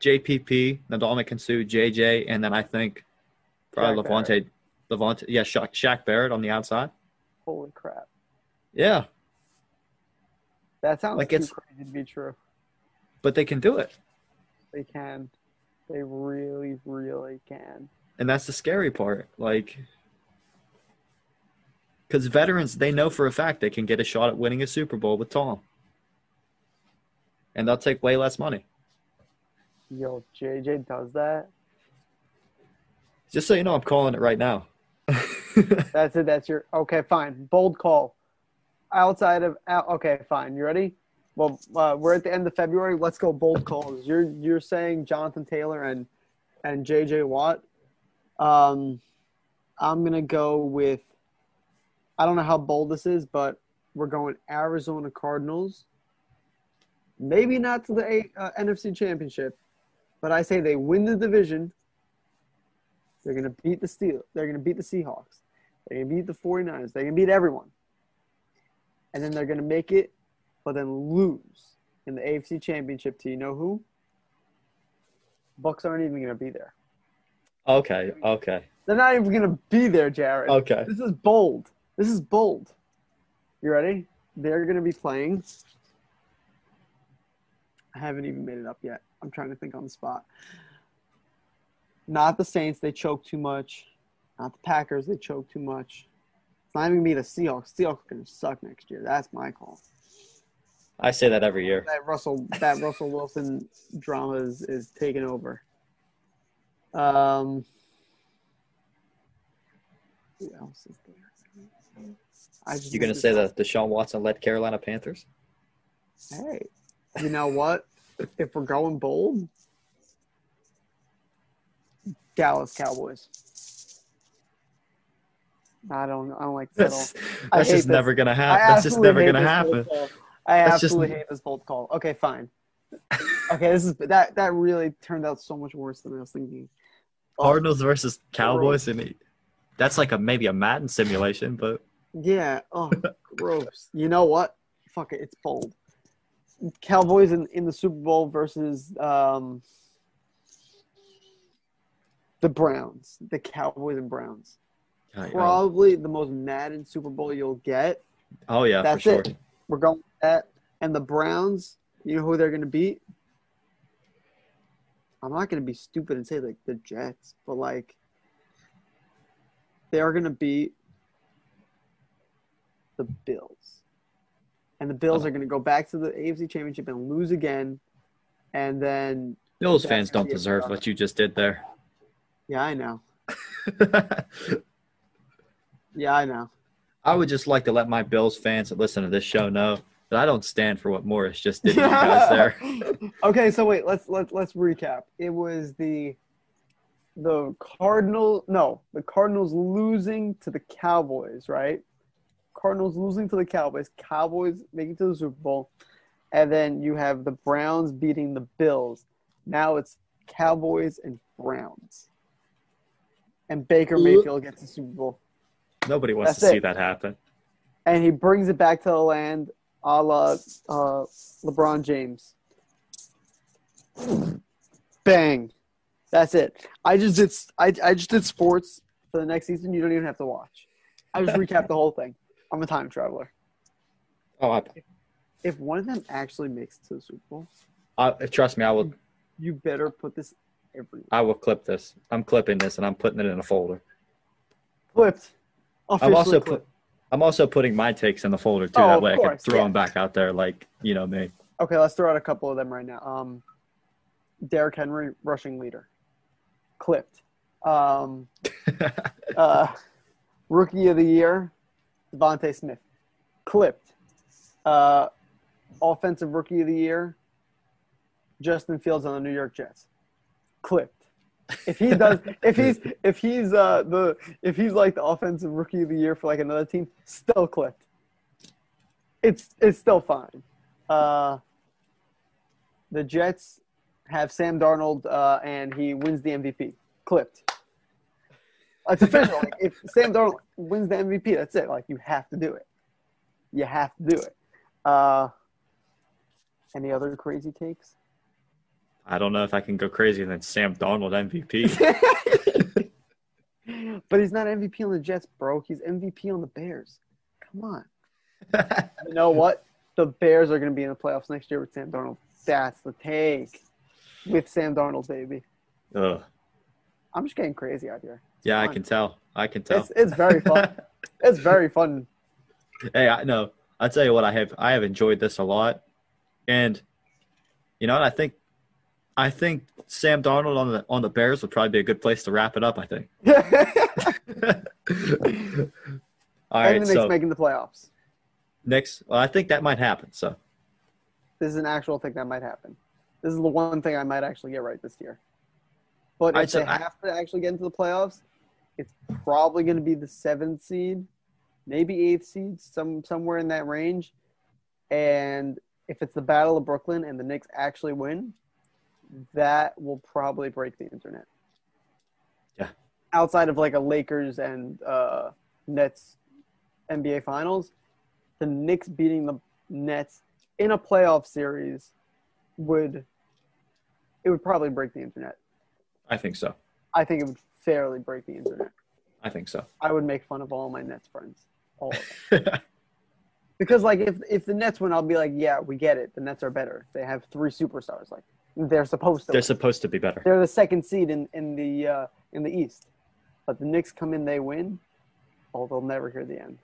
JPP, Ndamukong Suh, JJ, and then I think probably Shaq Lavonte, Lavonte, yeah, Shaq, Shaq Barrett on the outside. Holy crap! Yeah, That sounds Like, it's- crazy to be true. but they can do it, They can. They really, really can. And that's the scary part. Like Because veterans, they know for a fact they can get a shot at winning a Super Bowl with Tom. And they'll take way less money. Yo, JJ does that. Just so you know, I'm calling it right now. That's it. That's your okay. Fine. Bold call. Outside of out. Okay, fine. You ready? Well, uh, we're at the end of February. Let's go bold calls. You're you're saying Jonathan Taylor and and JJ Watt. Um, I'm gonna go with. I don't know how bold this is, but we're going Arizona Cardinals. Maybe not to the uh, NFC Championship, but I say they win the division. They're gonna beat the Steel. They're gonna beat the Seahawks. They're gonna beat the 49ers. They're gonna beat everyone. And then they're gonna make it, but then lose in the AFC Championship to you know who? Bucks aren't even gonna be there. Okay, okay, They're not even gonna be there, Jared. okay. This is bold. This is bold. You ready? They're gonna be playing. I haven't even made it up yet. I'm trying to think on the spot. Not the Saints, they choke too much. Not the Packers, they choke too much. It's not even gonna be the Seahawks. Seahawks are gonna suck next year. That's my call. I say that every year. That Russell that Russell Wilson drama is, is taking over. Um who else is there? I just You gonna say that Deshaun Watson led Carolina Panthers? Hey, you know what? if we're going bold, Dallas Cowboys. I don't. I don't like settle. That's, I that's hate just this. never gonna happen. That's just never gonna happen. I That's just- absolutely hate this bold call. Okay, fine. Okay, this is that. That really turned out so much worse than I was thinking. Oh, Cardinals versus Cowboys, and that's like a maybe a Madden simulation, but Yeah. Oh, gross. You know what? Fuck it. It's bold. Cowboys in, in the Super Bowl versus um, the Browns. The Cowboys and Browns. oh, Probably the most Madden Super Bowl you'll get. oh yeah, That's for sure. it. We're going with that. And the Browns, you know who they're going to beat? I'm not going to be stupid and say like the Jets, but like they are going to beat the Bills. And the Bills Oh. are going to go back to the AFC Championship and lose again. And then, Bills fans don't deserve what you just did there. yeah, I know. Yeah, I know. I would just like to let my Bills fans that listen to this show know that I don't stand for what Morris just did to you guys there. okay, so wait, let's let's let's recap. It was the the Cardinal no, the Cardinals losing to the Cowboys, right? Cardinals losing to the Cowboys, Cowboys making it to the Super Bowl, and then you have the Browns beating the Bills. Now it's Cowboys and Browns. And Baker Mayfield gets the Super Bowl. Nobody wants That's to see that happen. And he brings it back to the land a la uh, LeBron James. Bang. That's it. I just did I, I just did sports for the next season. You don't even have to watch. I just recap the whole thing. I'm a time traveler. Oh, I, If one of them actually makes it to the Super Bowl, I, trust me, I will. you better put this everywhere. I will clip this. I'm clipping this and I'm putting it in a folder. Clipped. Officially also clipped. put, I'm also putting my takes in the folder too. Oh, that way I can throw yeah. them back out there, like you know me. Okay, let's throw out a couple of them right now. Um, Derrick Henry, rushing leader, clipped. Um, uh, rookie of the year, DeVonta Smith, clipped. Uh, offensive rookie of the year, Justin Fields on the New York Jets, clipped. If he does, if he's if he's uh the if he's like the offensive rookie of the year for like another team, still clipped. It's it's still fine. Uh, the Jets have Sam Darnold uh, and he wins the MVP. Clipped. It's official. Like, if Sam Darnold wins the MVP, that's it. Like you have to do it. You have to do it. Uh, any other crazy takes? I don't know if I can go crazier than Sam Darnold MVP. but he's not MVP on the Jets, bro. He's MVP on the Bears. Come on. You know what? The Bears are going to be in the playoffs next year with Sam Darnold. That's the take. With Sam Darnold, baby. Ugh. I'm just getting crazy out here. Yeah, I can tell. I can tell. It's it's very fun. it's very fun. hey, I know. I'll tell you what. I have I have enjoyed this a lot, and you know, what, I think I think Sam Darnold on the on the Bears would probably be a good place to wrap it up. I think. All right, and the Knicks so making the playoffs. next, well, I think that might happen. So This is an actual thing that might happen. This is the one thing I might actually get right this year. But if so they I- have to actually get into the playoffs, it's probably going to be the seventh seed, maybe eighth seed, some somewhere in that range. And if it's the Battle of Brooklyn and the Knicks actually win, that will probably break the internet. Yeah. Outside of like a Lakers and uh, Nets NBA Finals, the Knicks beating the Nets in a playoff series would it would probably break the internet. I think so. I think it would fairly break the internet. I think so. I would make fun of all my Nets friends. All of them. Because like if if the Nets win, I'll be like, yeah, we get it. The Nets are better. They have three superstars. Like they're supposed to. They're win. supposed to be better. They're the second seed in in the uh, in the East, but the Knicks come in, they win. Oh, they'll never hear the end.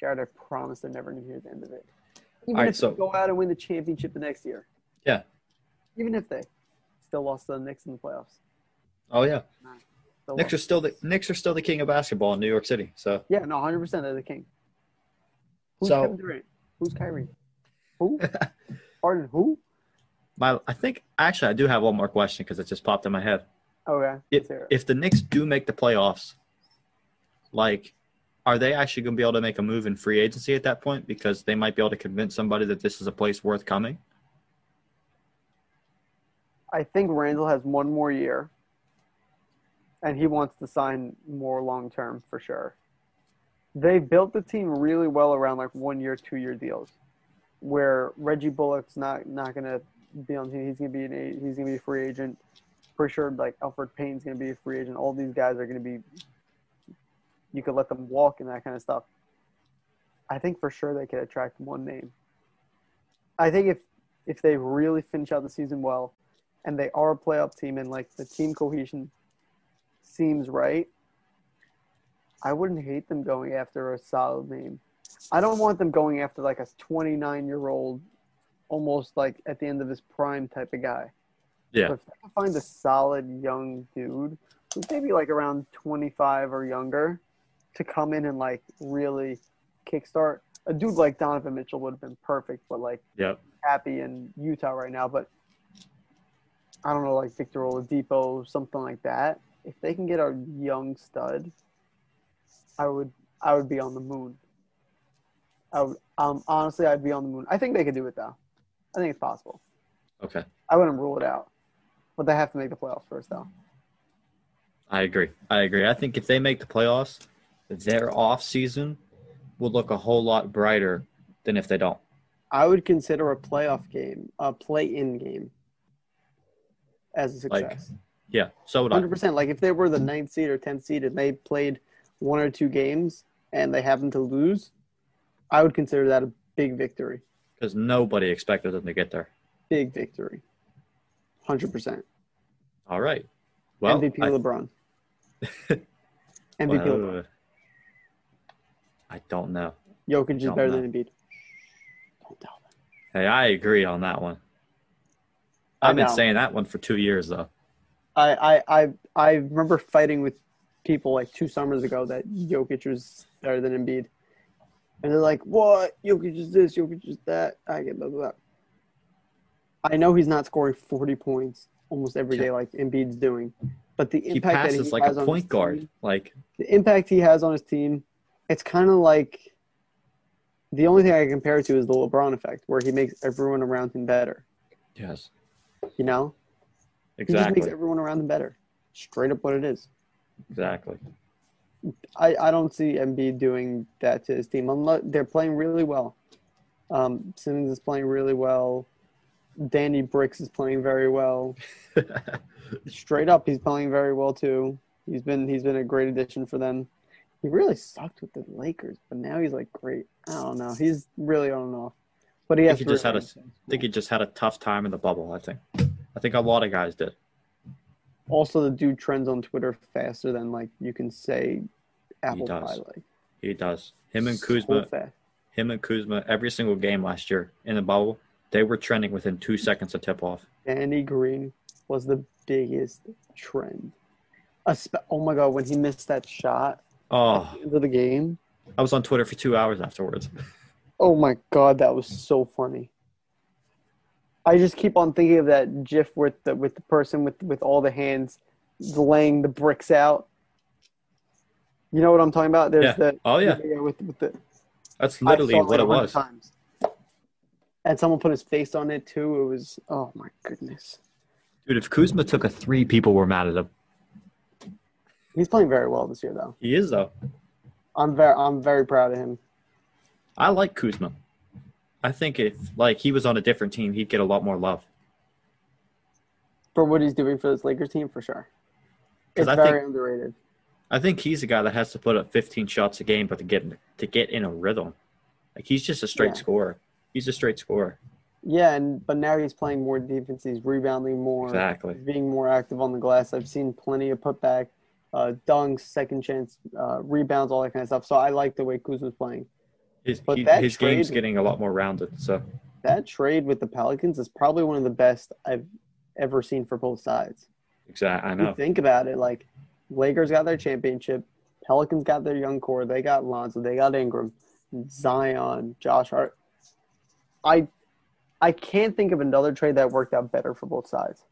Jared, I promise they're never going to hear the end of it. Even All right, if so- they go out and win the championship the next year. Yeah. Even if they still lost to the Knicks in the playoffs. Oh yeah, Still Knicks lost. are still the Knicks are still the king of basketball in New York City. So Yeah, no, hundred percent. They're the king. Who's So- Kevin Durant? Who's Kyrie? Who? Pardon? Who? My I think actually I do have one more question because it just popped in my head. Okay. If, let's hear it. if the Knicks do make the playoffs, like, are they actually going to be able to make a move in free agency at that point? Because they might be able to convince somebody that this is a place worth coming. I think Randle has one more year, and he wants to sign more long term for sure. They built the team really well around like one year, two year deals, where Reggie Bullock's not not gonna be on the team. He's gonna be an a- he's gonna be a free agent. For sure, like Alfred Payne's gonna be a free agent. All these guys are gonna be. You could let them walk and that kind of stuff. I think for sure they could attract one name. I think if if they really finish out the season well, and they are a playoff team and like the team cohesion seems right, I wouldn't hate them going after a solid name. I don't want them going after like a 29 year old, almost like at the end of his prime type of guy. Yeah. But if they can find a solid young dude who's maybe like around 25 or younger to come in and like really kickstart, a dude like Donovan Mitchell would have been perfect, but like Yep. happy in Utah right now, but I don't know, like Victor Oladipo, something like that. If they can get a young stud, I would I would be on the moon. I would, um, honestly, I'd be on the moon. I think they could do it though. I think it's possible. Okay. I wouldn't rule it out, but they have to make the playoffs first, though. I agree. I agree. I think if they make the playoffs, their off season will look a whole lot brighter than if they don't. I would consider a playoff game, a play-in game, as a Like, success. Yeah. So would I. Hundred percent. Like if they were the ninth seed or tenth seed and they played one or two games and they happen to lose, I would consider that a big victory. Because nobody expected them to get there. Big victory. Hundred percent. All right. Well, MVP I, LeBron. MVP LeBron. I don't know. Jokic is better know. than Embiid. Don't tell them. Hey, I agree on that one. I've been saying that one for two years though. I, I I I remember fighting with people like two summers ago that Jokic was better than Embiid, and they're like, "What? Jokic is this? Jokic is that?" I get blah blah. blah. I know he's not scoring forty points almost every day like Embiid's doing, but the He impact that passes he like has a on point guard. team- Like the impact he has on his team, it's kind of like the only thing I can compare it to is the LeBron effect, where he makes everyone around him better. yes, You know, Exactly. he just makes exactly, everyone around him better. Straight up, what it is. exactly. I, I don't see Embiid doing that to his team. Unless they're playing really well. Um, Simmons is playing really well. Danny Bricks is playing very well. Straight up, he's playing very well too. He's been he's been a great addition for them. He really sucked with the Lakers, but now he's like great. I don't know. He's really on and off. But he I has think he just had a- I think he just had a tough time in the bubble. I think. I think a lot of guys did. Also, the dude trends on Twitter faster than like you can say apple does. pie. Like He does. Him and Kuzma, him and Kuzma, every single game last year in the bubble, they were trending within two seconds of tip off. Danny Green was the biggest trend. Espe- oh my god, when he missed that shot Oh, at the end of the game. I was on Twitter for two hours afterwards. Oh my god, that was so funny. I just keep on thinking of that GIF with the with the person with with all the hands laying the bricks out. You know what I'm talking about? There's Yeah. the Oh yeah, with, with the that's literally what it was. Times. And someone put his face on it too. It was oh my goodness. Dude, if Kuzma took a three, people were mad at him. He's playing very well this year though. He is though. I'm very I'm very proud of him. I like Kuzma. I think if like he was on a different team, he'd get a lot more love. For what he's doing for this Lakers team for sure. It's I very think- underrated. I think he's a guy that has to put up 15 shots a game, but to get to get in a rhythm, like he's just a straight Yeah. scorer. He's a straight scorer. Yeah, and but now he's playing more defense. He's rebounding more. Exactly. Being more active on the glass. I've seen plenty of putback, uh, dunks, second chance, uh, rebounds, all that kind of stuff. So I like the way Kuzma's playing. His But he- that his game's getting a lot more rounded. So That trade with the Pelicans is probably one of the best I've ever seen for both sides. exactly, I know. think about it, like Lakers got their championship, Pelicans got their young core, they got Lonzo, they got Ingram, Zion, Josh Hart. I I can't think of another trade that worked out better for both sides.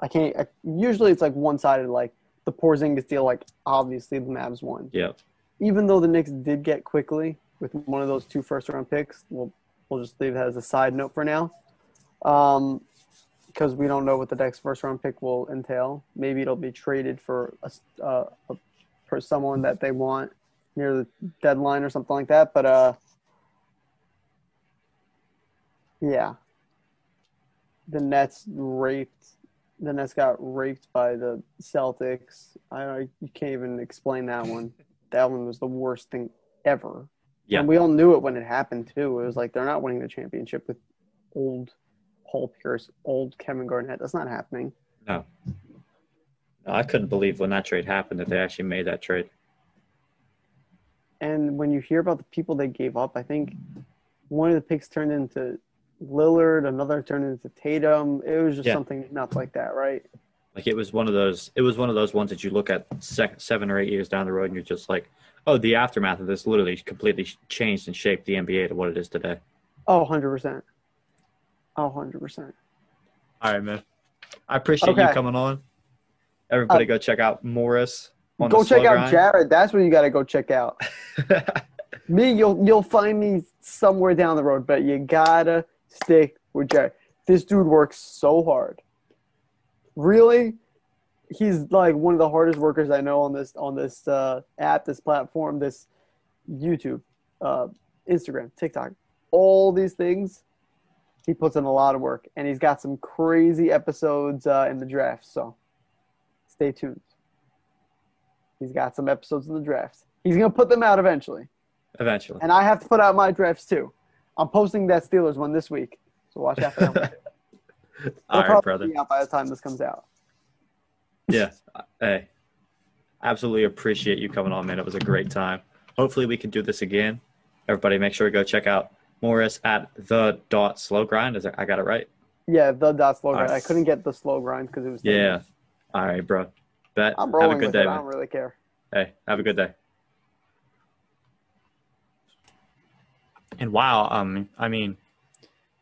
I can't. I, usually, it's like one sided. Like the Porzingis deal, like obviously the Mavs won. Yeah, Even though the Knicks did get Quickley with one of those two first round picks, we'll we'll just leave that as a side note for now. Um, because we don't know what the next first round pick will entail. Maybe it'll be traded for a, uh, a for someone that they want near the deadline or something like that. But uh, yeah, the Nets raped. The Nets got raped by the Celtics. I. You can't even explain that one. That one was the worst thing ever. Yeah. And we all knew it when it happened too. It was like they're not winning the championship with old Paul Pierce, old Kevin Garnett. That's not happening. no. No, I couldn't believe when that trade happened that they actually made that trade. And when you hear about the people they gave up, I think one of the picks turned into Lillard, another turned into Tatum. It was just Yeah. something nuts like that, right? Like it was one of those. It was one of those ones that you look at sec- seven or eight years down the road, and you're just like, "Oh, the aftermath of this literally completely changed and shaped the NBA to what it is today." Oh, 100%. Oh, 100%. All right, man. I appreciate you coming on. Everybody, Uh, go check out Morris. On Go check out grind. Jared. That's what you got to go check out. Me, you'll you'll find me somewhere down the road, but you gotta stick with Jared. This dude works so hard. Really, he's like one of the hardest workers I know on this on this uh, app, this platform, this YouTube, uh, Instagram, TikTok, all these things. He puts in a lot of work, and he's got some crazy episodes uh, in the draft. So, stay tuned. He's got some episodes in the drafts. He's gonna put them out eventually. Eventually. And I have to put out my drafts too. I'm posting that Steelers one this week, so watch out for that. All right, brother. be out by the time this comes out. Yeah. Hey, absolutely appreciate you coming on, man. It was a great time. Hopefully, we can do this again. Everybody, make sure to go check out Morris at the dot slow grind. Is that, I got it right? Yeah, the dot slow grind. I couldn't get the slow grind because it was. Yeah. All right, bro. Bet. I'm Have rolling a good with day, it. I don't really care. Hey, have a good day. And wow, um, I mean,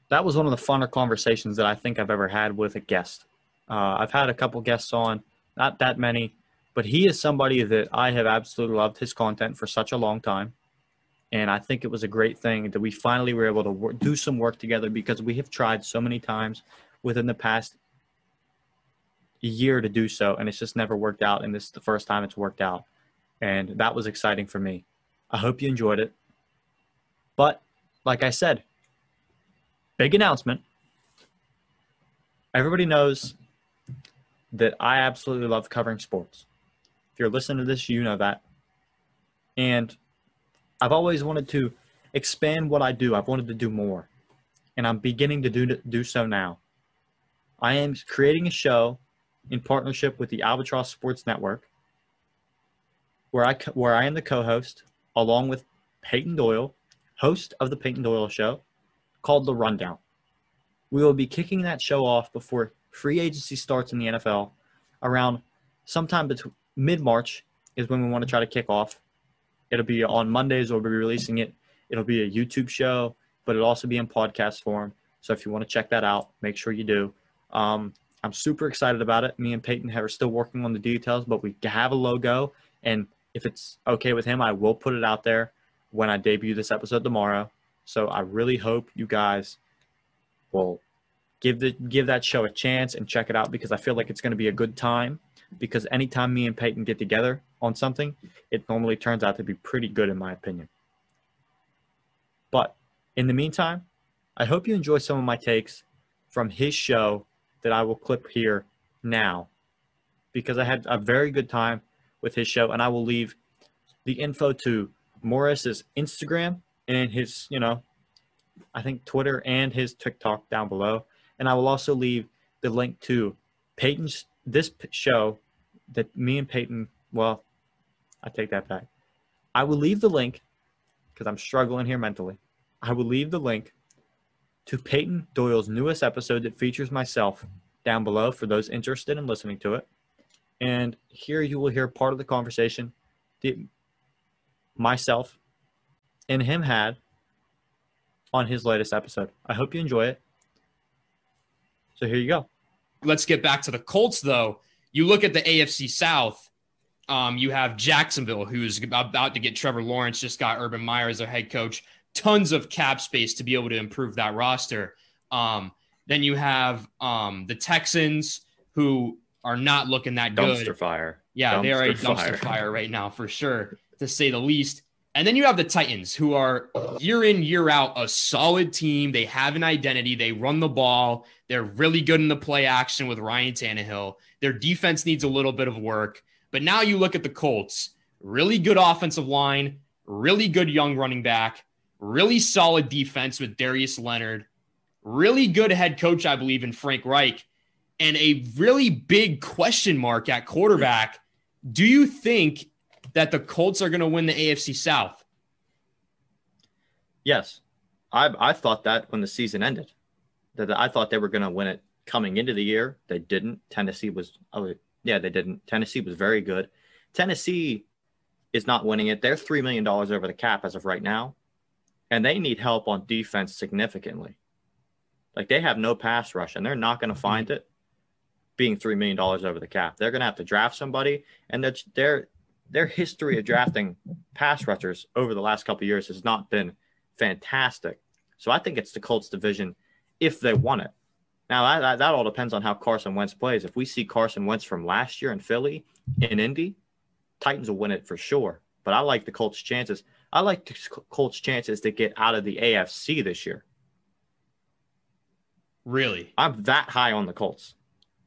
that was one of the funner conversations that I think I've ever had with a guest. Uh, I've had a couple guests on, not that many, but he is somebody that I have absolutely loved his content for such a long time. And I think it was a great thing that we finally were able to do some work together because we have tried so many times within the past year to do so, and it's just never worked out. And this is the first time it's worked out. And that was exciting for me. I hope you enjoyed it. But like I said, big announcement. Everybody knows that I absolutely love covering sports. If you're listening to this, you know that. And I've always wanted to expand what I do. I've wanted to do more. And I'm beginning to do do so now. I am creating a show in partnership with the Albatross Sports Network, where I where I am the co-host along with Peyton Doyle, host of the Peyton Doyle Show, called The Rundown. We will be kicking that show off before free agency starts in the NFL around sometime between mid March is when we want to try to kick off. It'll be on Mondays. We'll be releasing it. It'll be a YouTube show, but it'll also be in podcast form. So if you want to check that out, make sure you do. Um, I'm super excited about it. Me and Peyton are still working on the details, but we have a logo, and if it's okay with him, I will put it out there when I debut this episode tomorrow. So I really hope you guys will give the give that show a chance and check it out because I feel like it's going to be a good time. Because anytime me and Payton get together on something, it normally turns out to be pretty good in my opinion. But in the meantime, I hope you enjoy some of my takes from his show that I will clip here now because I had a very good time with his show and I will leave the info to Morris's Instagram and his, you know, I think Twitter and his TikTok down below. And I will also leave the link to Payton's this show that me and Payton, well, I take that back. I will leave the link because I'm struggling here mentally. I will leave the link to Payton Doyle's newest episode that features myself down below for those interested in listening to it. And here you will hear part of the conversation that myself and him had on his latest episode. I hope you enjoy it. So here you go. Let's get back to the Colts, though. You look at the AFC South. Um, you have Jacksonville, who's about to get Trevor Lawrence, just got Urban Meyer as their head coach. Tons of cap space to be able to improve that roster. Um, then you have um, the Texans, who are not looking that Dumpster good. Dumpster fire. Yeah, Dumpster they are a dumpster fire. fire. right now, for sure, to say the least. And then you have the Titans, who are year in, year out, a solid team. They have an identity. They run the ball. They're really good in the play action with Ryan Tannehill. Their defense needs a little bit of work. But now you look at the Colts, really good offensive line, really good young running back, really solid defense with Darius Leonard, really good head coach, I believe, in Frank Reich, and a really big question mark at quarterback. Do you think that the Colts are going to win the AFC South? Yes, I I thought that when the season ended, that I thought they were going to win it coming into the year. They didn't. Tennessee was, oh yeah, they didn't. Tennessee was very good. Tennessee is not winning it. They're three million dollars over the cap as of right now, and they need help on defense significantly. Like they have no pass rush, and they're not going to find it. Being three million dollars over the cap, they're going to have to draft somebody, and that's their their history of drafting pass rushers over the last couple of years has not been fantastic. So I think it's the Colts division if they want it. Now that, that, that all depends on how Carson Wentz plays. If we see Carson Wentz from last year in Philly, in Indy, Titans will win it for sure. But I like the Colts' chances. I like the Colts' chances to get out of the AFC this year. Really? I'm that high on the Colts.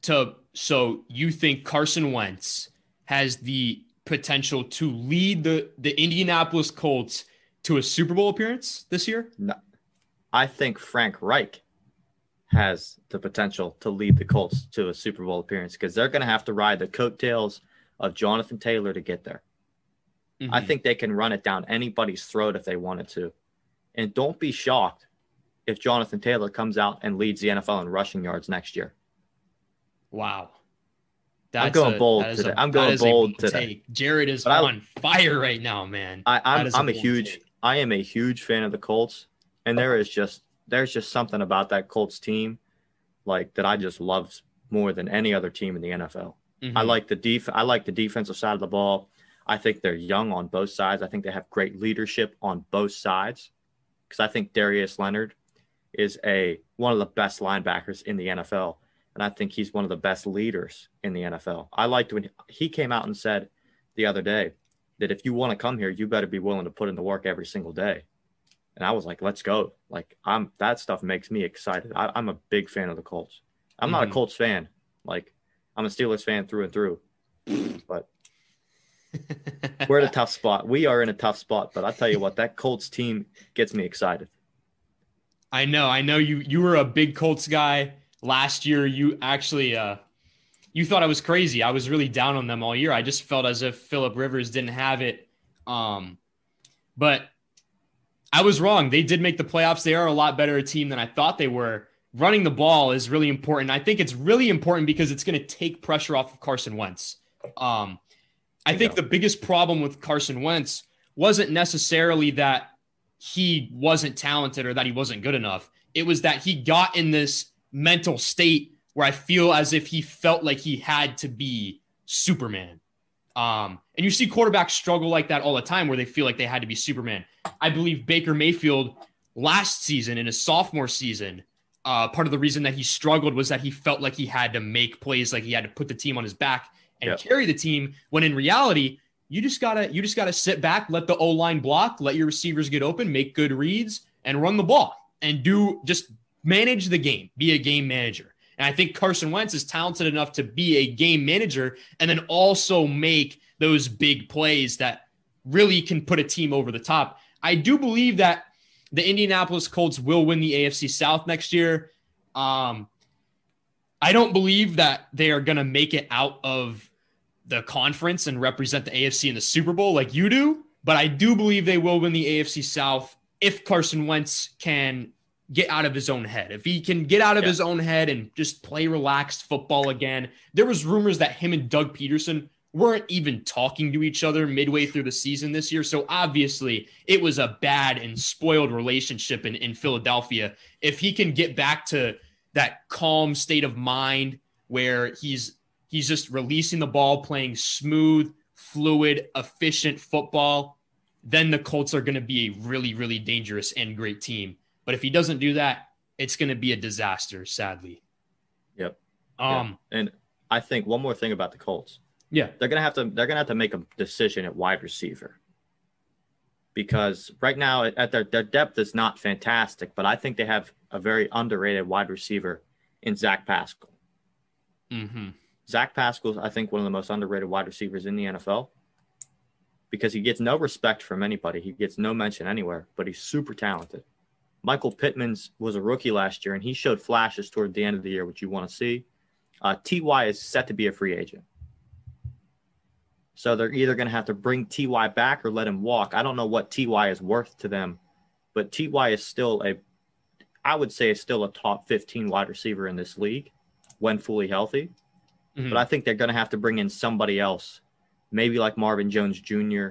To so you think Carson Wentz has the potential to lead the the Indianapolis Colts to a Super Bowl appearance this year? No, I think Frank Reich has the potential to lead the Colts to a Super Bowl appearance because they're going to have to ride the coattails of Jonathan Taylor to get there. I Mhm. think they can run it down anybody's throat if they wanted to. And don't be shocked if Jonathan Taylor comes out and leads the NFL in rushing yards next year. Wow. I'm going bold that is today. a- I'm going bold bold today. take. Jared is I- on fire right now, man. I, I'm, I'm a bold huge take. I am a huge fan of the Colts, and there is just there's just something about that Colts team, like that I just love more than any other team in the NFL. I Mhm. like the def I like the defensive side of the ball. I think they're young on both sides. I think they have great leadership on both sides. Because I think Darius Leonard is a one of the best linebackers in the NFL. And I think he's one of the best leaders in the NFL. I liked when he came out and said the other day that if you want to come here, you better be willing to put in the work every single day. And I was like, let's go. Like I'm that stuff makes me excited. I, I'm a big fan of the Colts. I'm not a Mhm. Colts fan. Like I'm a Steelers fan through and through. But we're in a tough spot. We are in a tough spot. But I tell you what, that Colts team gets me excited. I know, I know you you were a big Colts guy last year. You actually uh you thought I was crazy. I was really down on them all year. I just felt as if Philip Rivers didn't have it. Um, but I was wrong. They did make the playoffs. They are a lot better a team than I thought they were. Running the ball is really important. I think it's really important because it's going to take pressure off of Carson Wentz. Um, I think the biggest problem with Carson Wentz wasn't necessarily that he wasn't talented or that he wasn't good enough. It was that he got in this mental state where I feel as if he felt like he had to be Superman. Um, and you see quarterbacks struggle like that all the time where they feel like they had to be Superman. I believe Baker Mayfield last season in his sophomore season, uh, part of the reason that he struggled was that he felt like he had to make plays, like he had to put the team on his back and carry the team. When in reality, you just gotta you just gotta sit back, let the O line block, let your receivers get open, make good reads, and run the ball and do just manage the game, be a game manager. And I think Carson Wentz is talented enough to be a game manager and then also make those big plays that really can put a team over the top. I do believe that the Indianapolis Colts will win the AFC South next year. Um, I don't believe that they are going to make it out of the conference and represent the AFC in the Super Bowl like you do, but I do believe they will win the AFC South if Carson Wentz can get out of his own head. If he can get out of yeah. his own head and just play relaxed football again. There was rumors that him and Doug Pederson weren't even talking to each other midway through the season this year. So obviously it was a bad and spoiled relationship in, in Philadelphia. If he can get back to that calm state of mind where he's he's just releasing the ball, playing smooth, fluid, efficient football, then the Colts are going to be a really, really dangerous and great team. But if he doesn't do that, it's going to be a disaster, sadly. Yep. Um, yeah. and I think one more thing about the Colts. Yeah, they're gonna have to they're gonna have to make a decision at wide receiver because right now at their their depth is not fantastic, but I think they have a very underrated wide receiver in Zach Pascal. Mm-hmm. Zach Pascal, is I think, one of the most underrated wide receivers in the NFL because he gets no respect from anybody. He gets no mention anywhere, but he's super talented. Michael Pittman's was a rookie last year, and he showed flashes toward the end of the year, which you want to see. Uh, Ty is set to be a free agent. So they're either going to have to bring Ty back or let him walk. I don't know what Ty is worth to them, but Ty is still a, I would say, is still a top 15 wide receiver in this league when fully healthy. Mm-hmm. But I think they're going to have to bring in somebody else, maybe like Marvin Jones Jr.,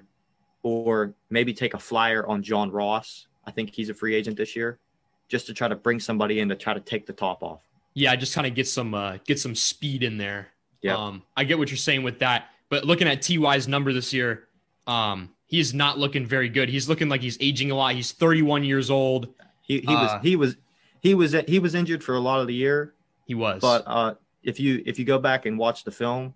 or maybe take a flyer on John Ross I think he's a free agent this year, just to try to bring somebody in to try to take the top off. Yeah, just kind of get some uh, get some speed in there. Yeah, um, I get what you're saying with that, but looking at Ty's number this year, um, he's not looking very good. He's looking like he's aging a lot. He's 31 years old. He he uh, was he was he was he was injured for a lot of the year. He was, but uh, if you if you go back and watch the film,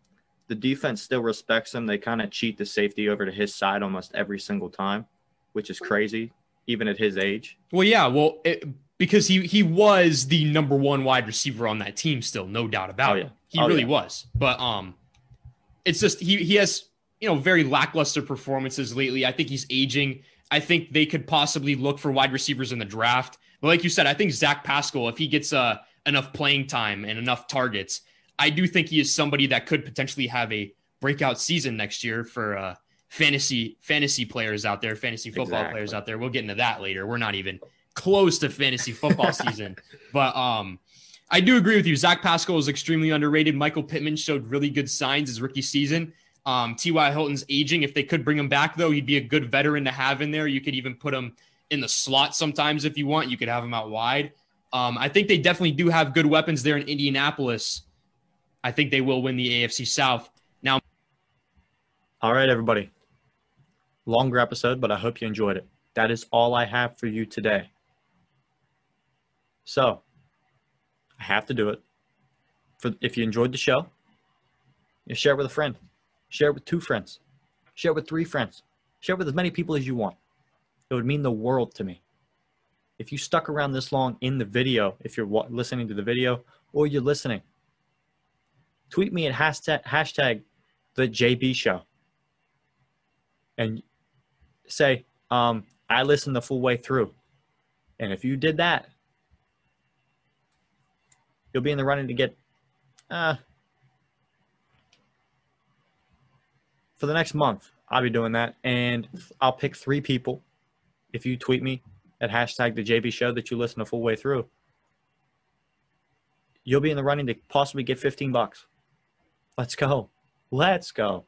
the defense still respects him. They kind of cheat the safety over to his side almost every single time, which is crazy even at his age. Well, yeah, well, it, because he he was the number one wide receiver on that team, still, no doubt about oh, yeah. it. He oh, really yeah. was. But um, it's just he he has you know very lackluster performances lately. I think he's aging. I think they could possibly look for wide receivers in the draft. But like you said, I think Zach Pascal, if he gets uh, enough playing time and enough targets, I do think he is somebody that could potentially have a breakout season next year for uh, fantasy fantasy players out there, fantasy football exactly. players out there. We'll get into that later. We're not even close to fantasy football season, but um, I do agree with you. Zach Pascal is extremely underrated. Michael Pittman showed really good signs his rookie season. Um, T.Y. Hilton's aging. If they could bring him back, though, he'd be a good veteran to have in there. You could even put him in the slot sometimes if you want. You could have him out wide. Um, I think they definitely do have good weapons there in Indianapolis. I think they will win the AFC South. Now, all right, everybody longer episode, but I hope you enjoyed it. That is all I have for you today. So, I have to do it. For if you enjoyed the show, you share it with a friend, share it with two friends, share it with three friends, share it with as many people as you want. It would mean the world to me. If you stuck around this long in the video, if you're listening to the video or you're listening, tweet me at hashtag, hashtag the JB show. And say, um, I listened the full way through. And if you did that, you'll be in the running to get uh, for the next month, I'll be doing that, and I'll pick three people. If you tweet me at hashtag the JB Show that you listen the full way through, you'll be in the running to possibly get 15 bucks. Let's go. Let's go.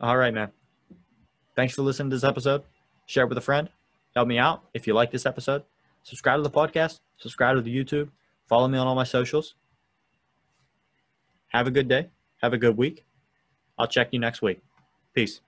All right, man. Thanks for listening to this episode. Share it with a friend. Help me out if you like this episode. Subscribe to the podcast. Subscribe to the YouTube. Follow me on all my socials. Have a good day. Have a good week. I'll check you next week. Peace.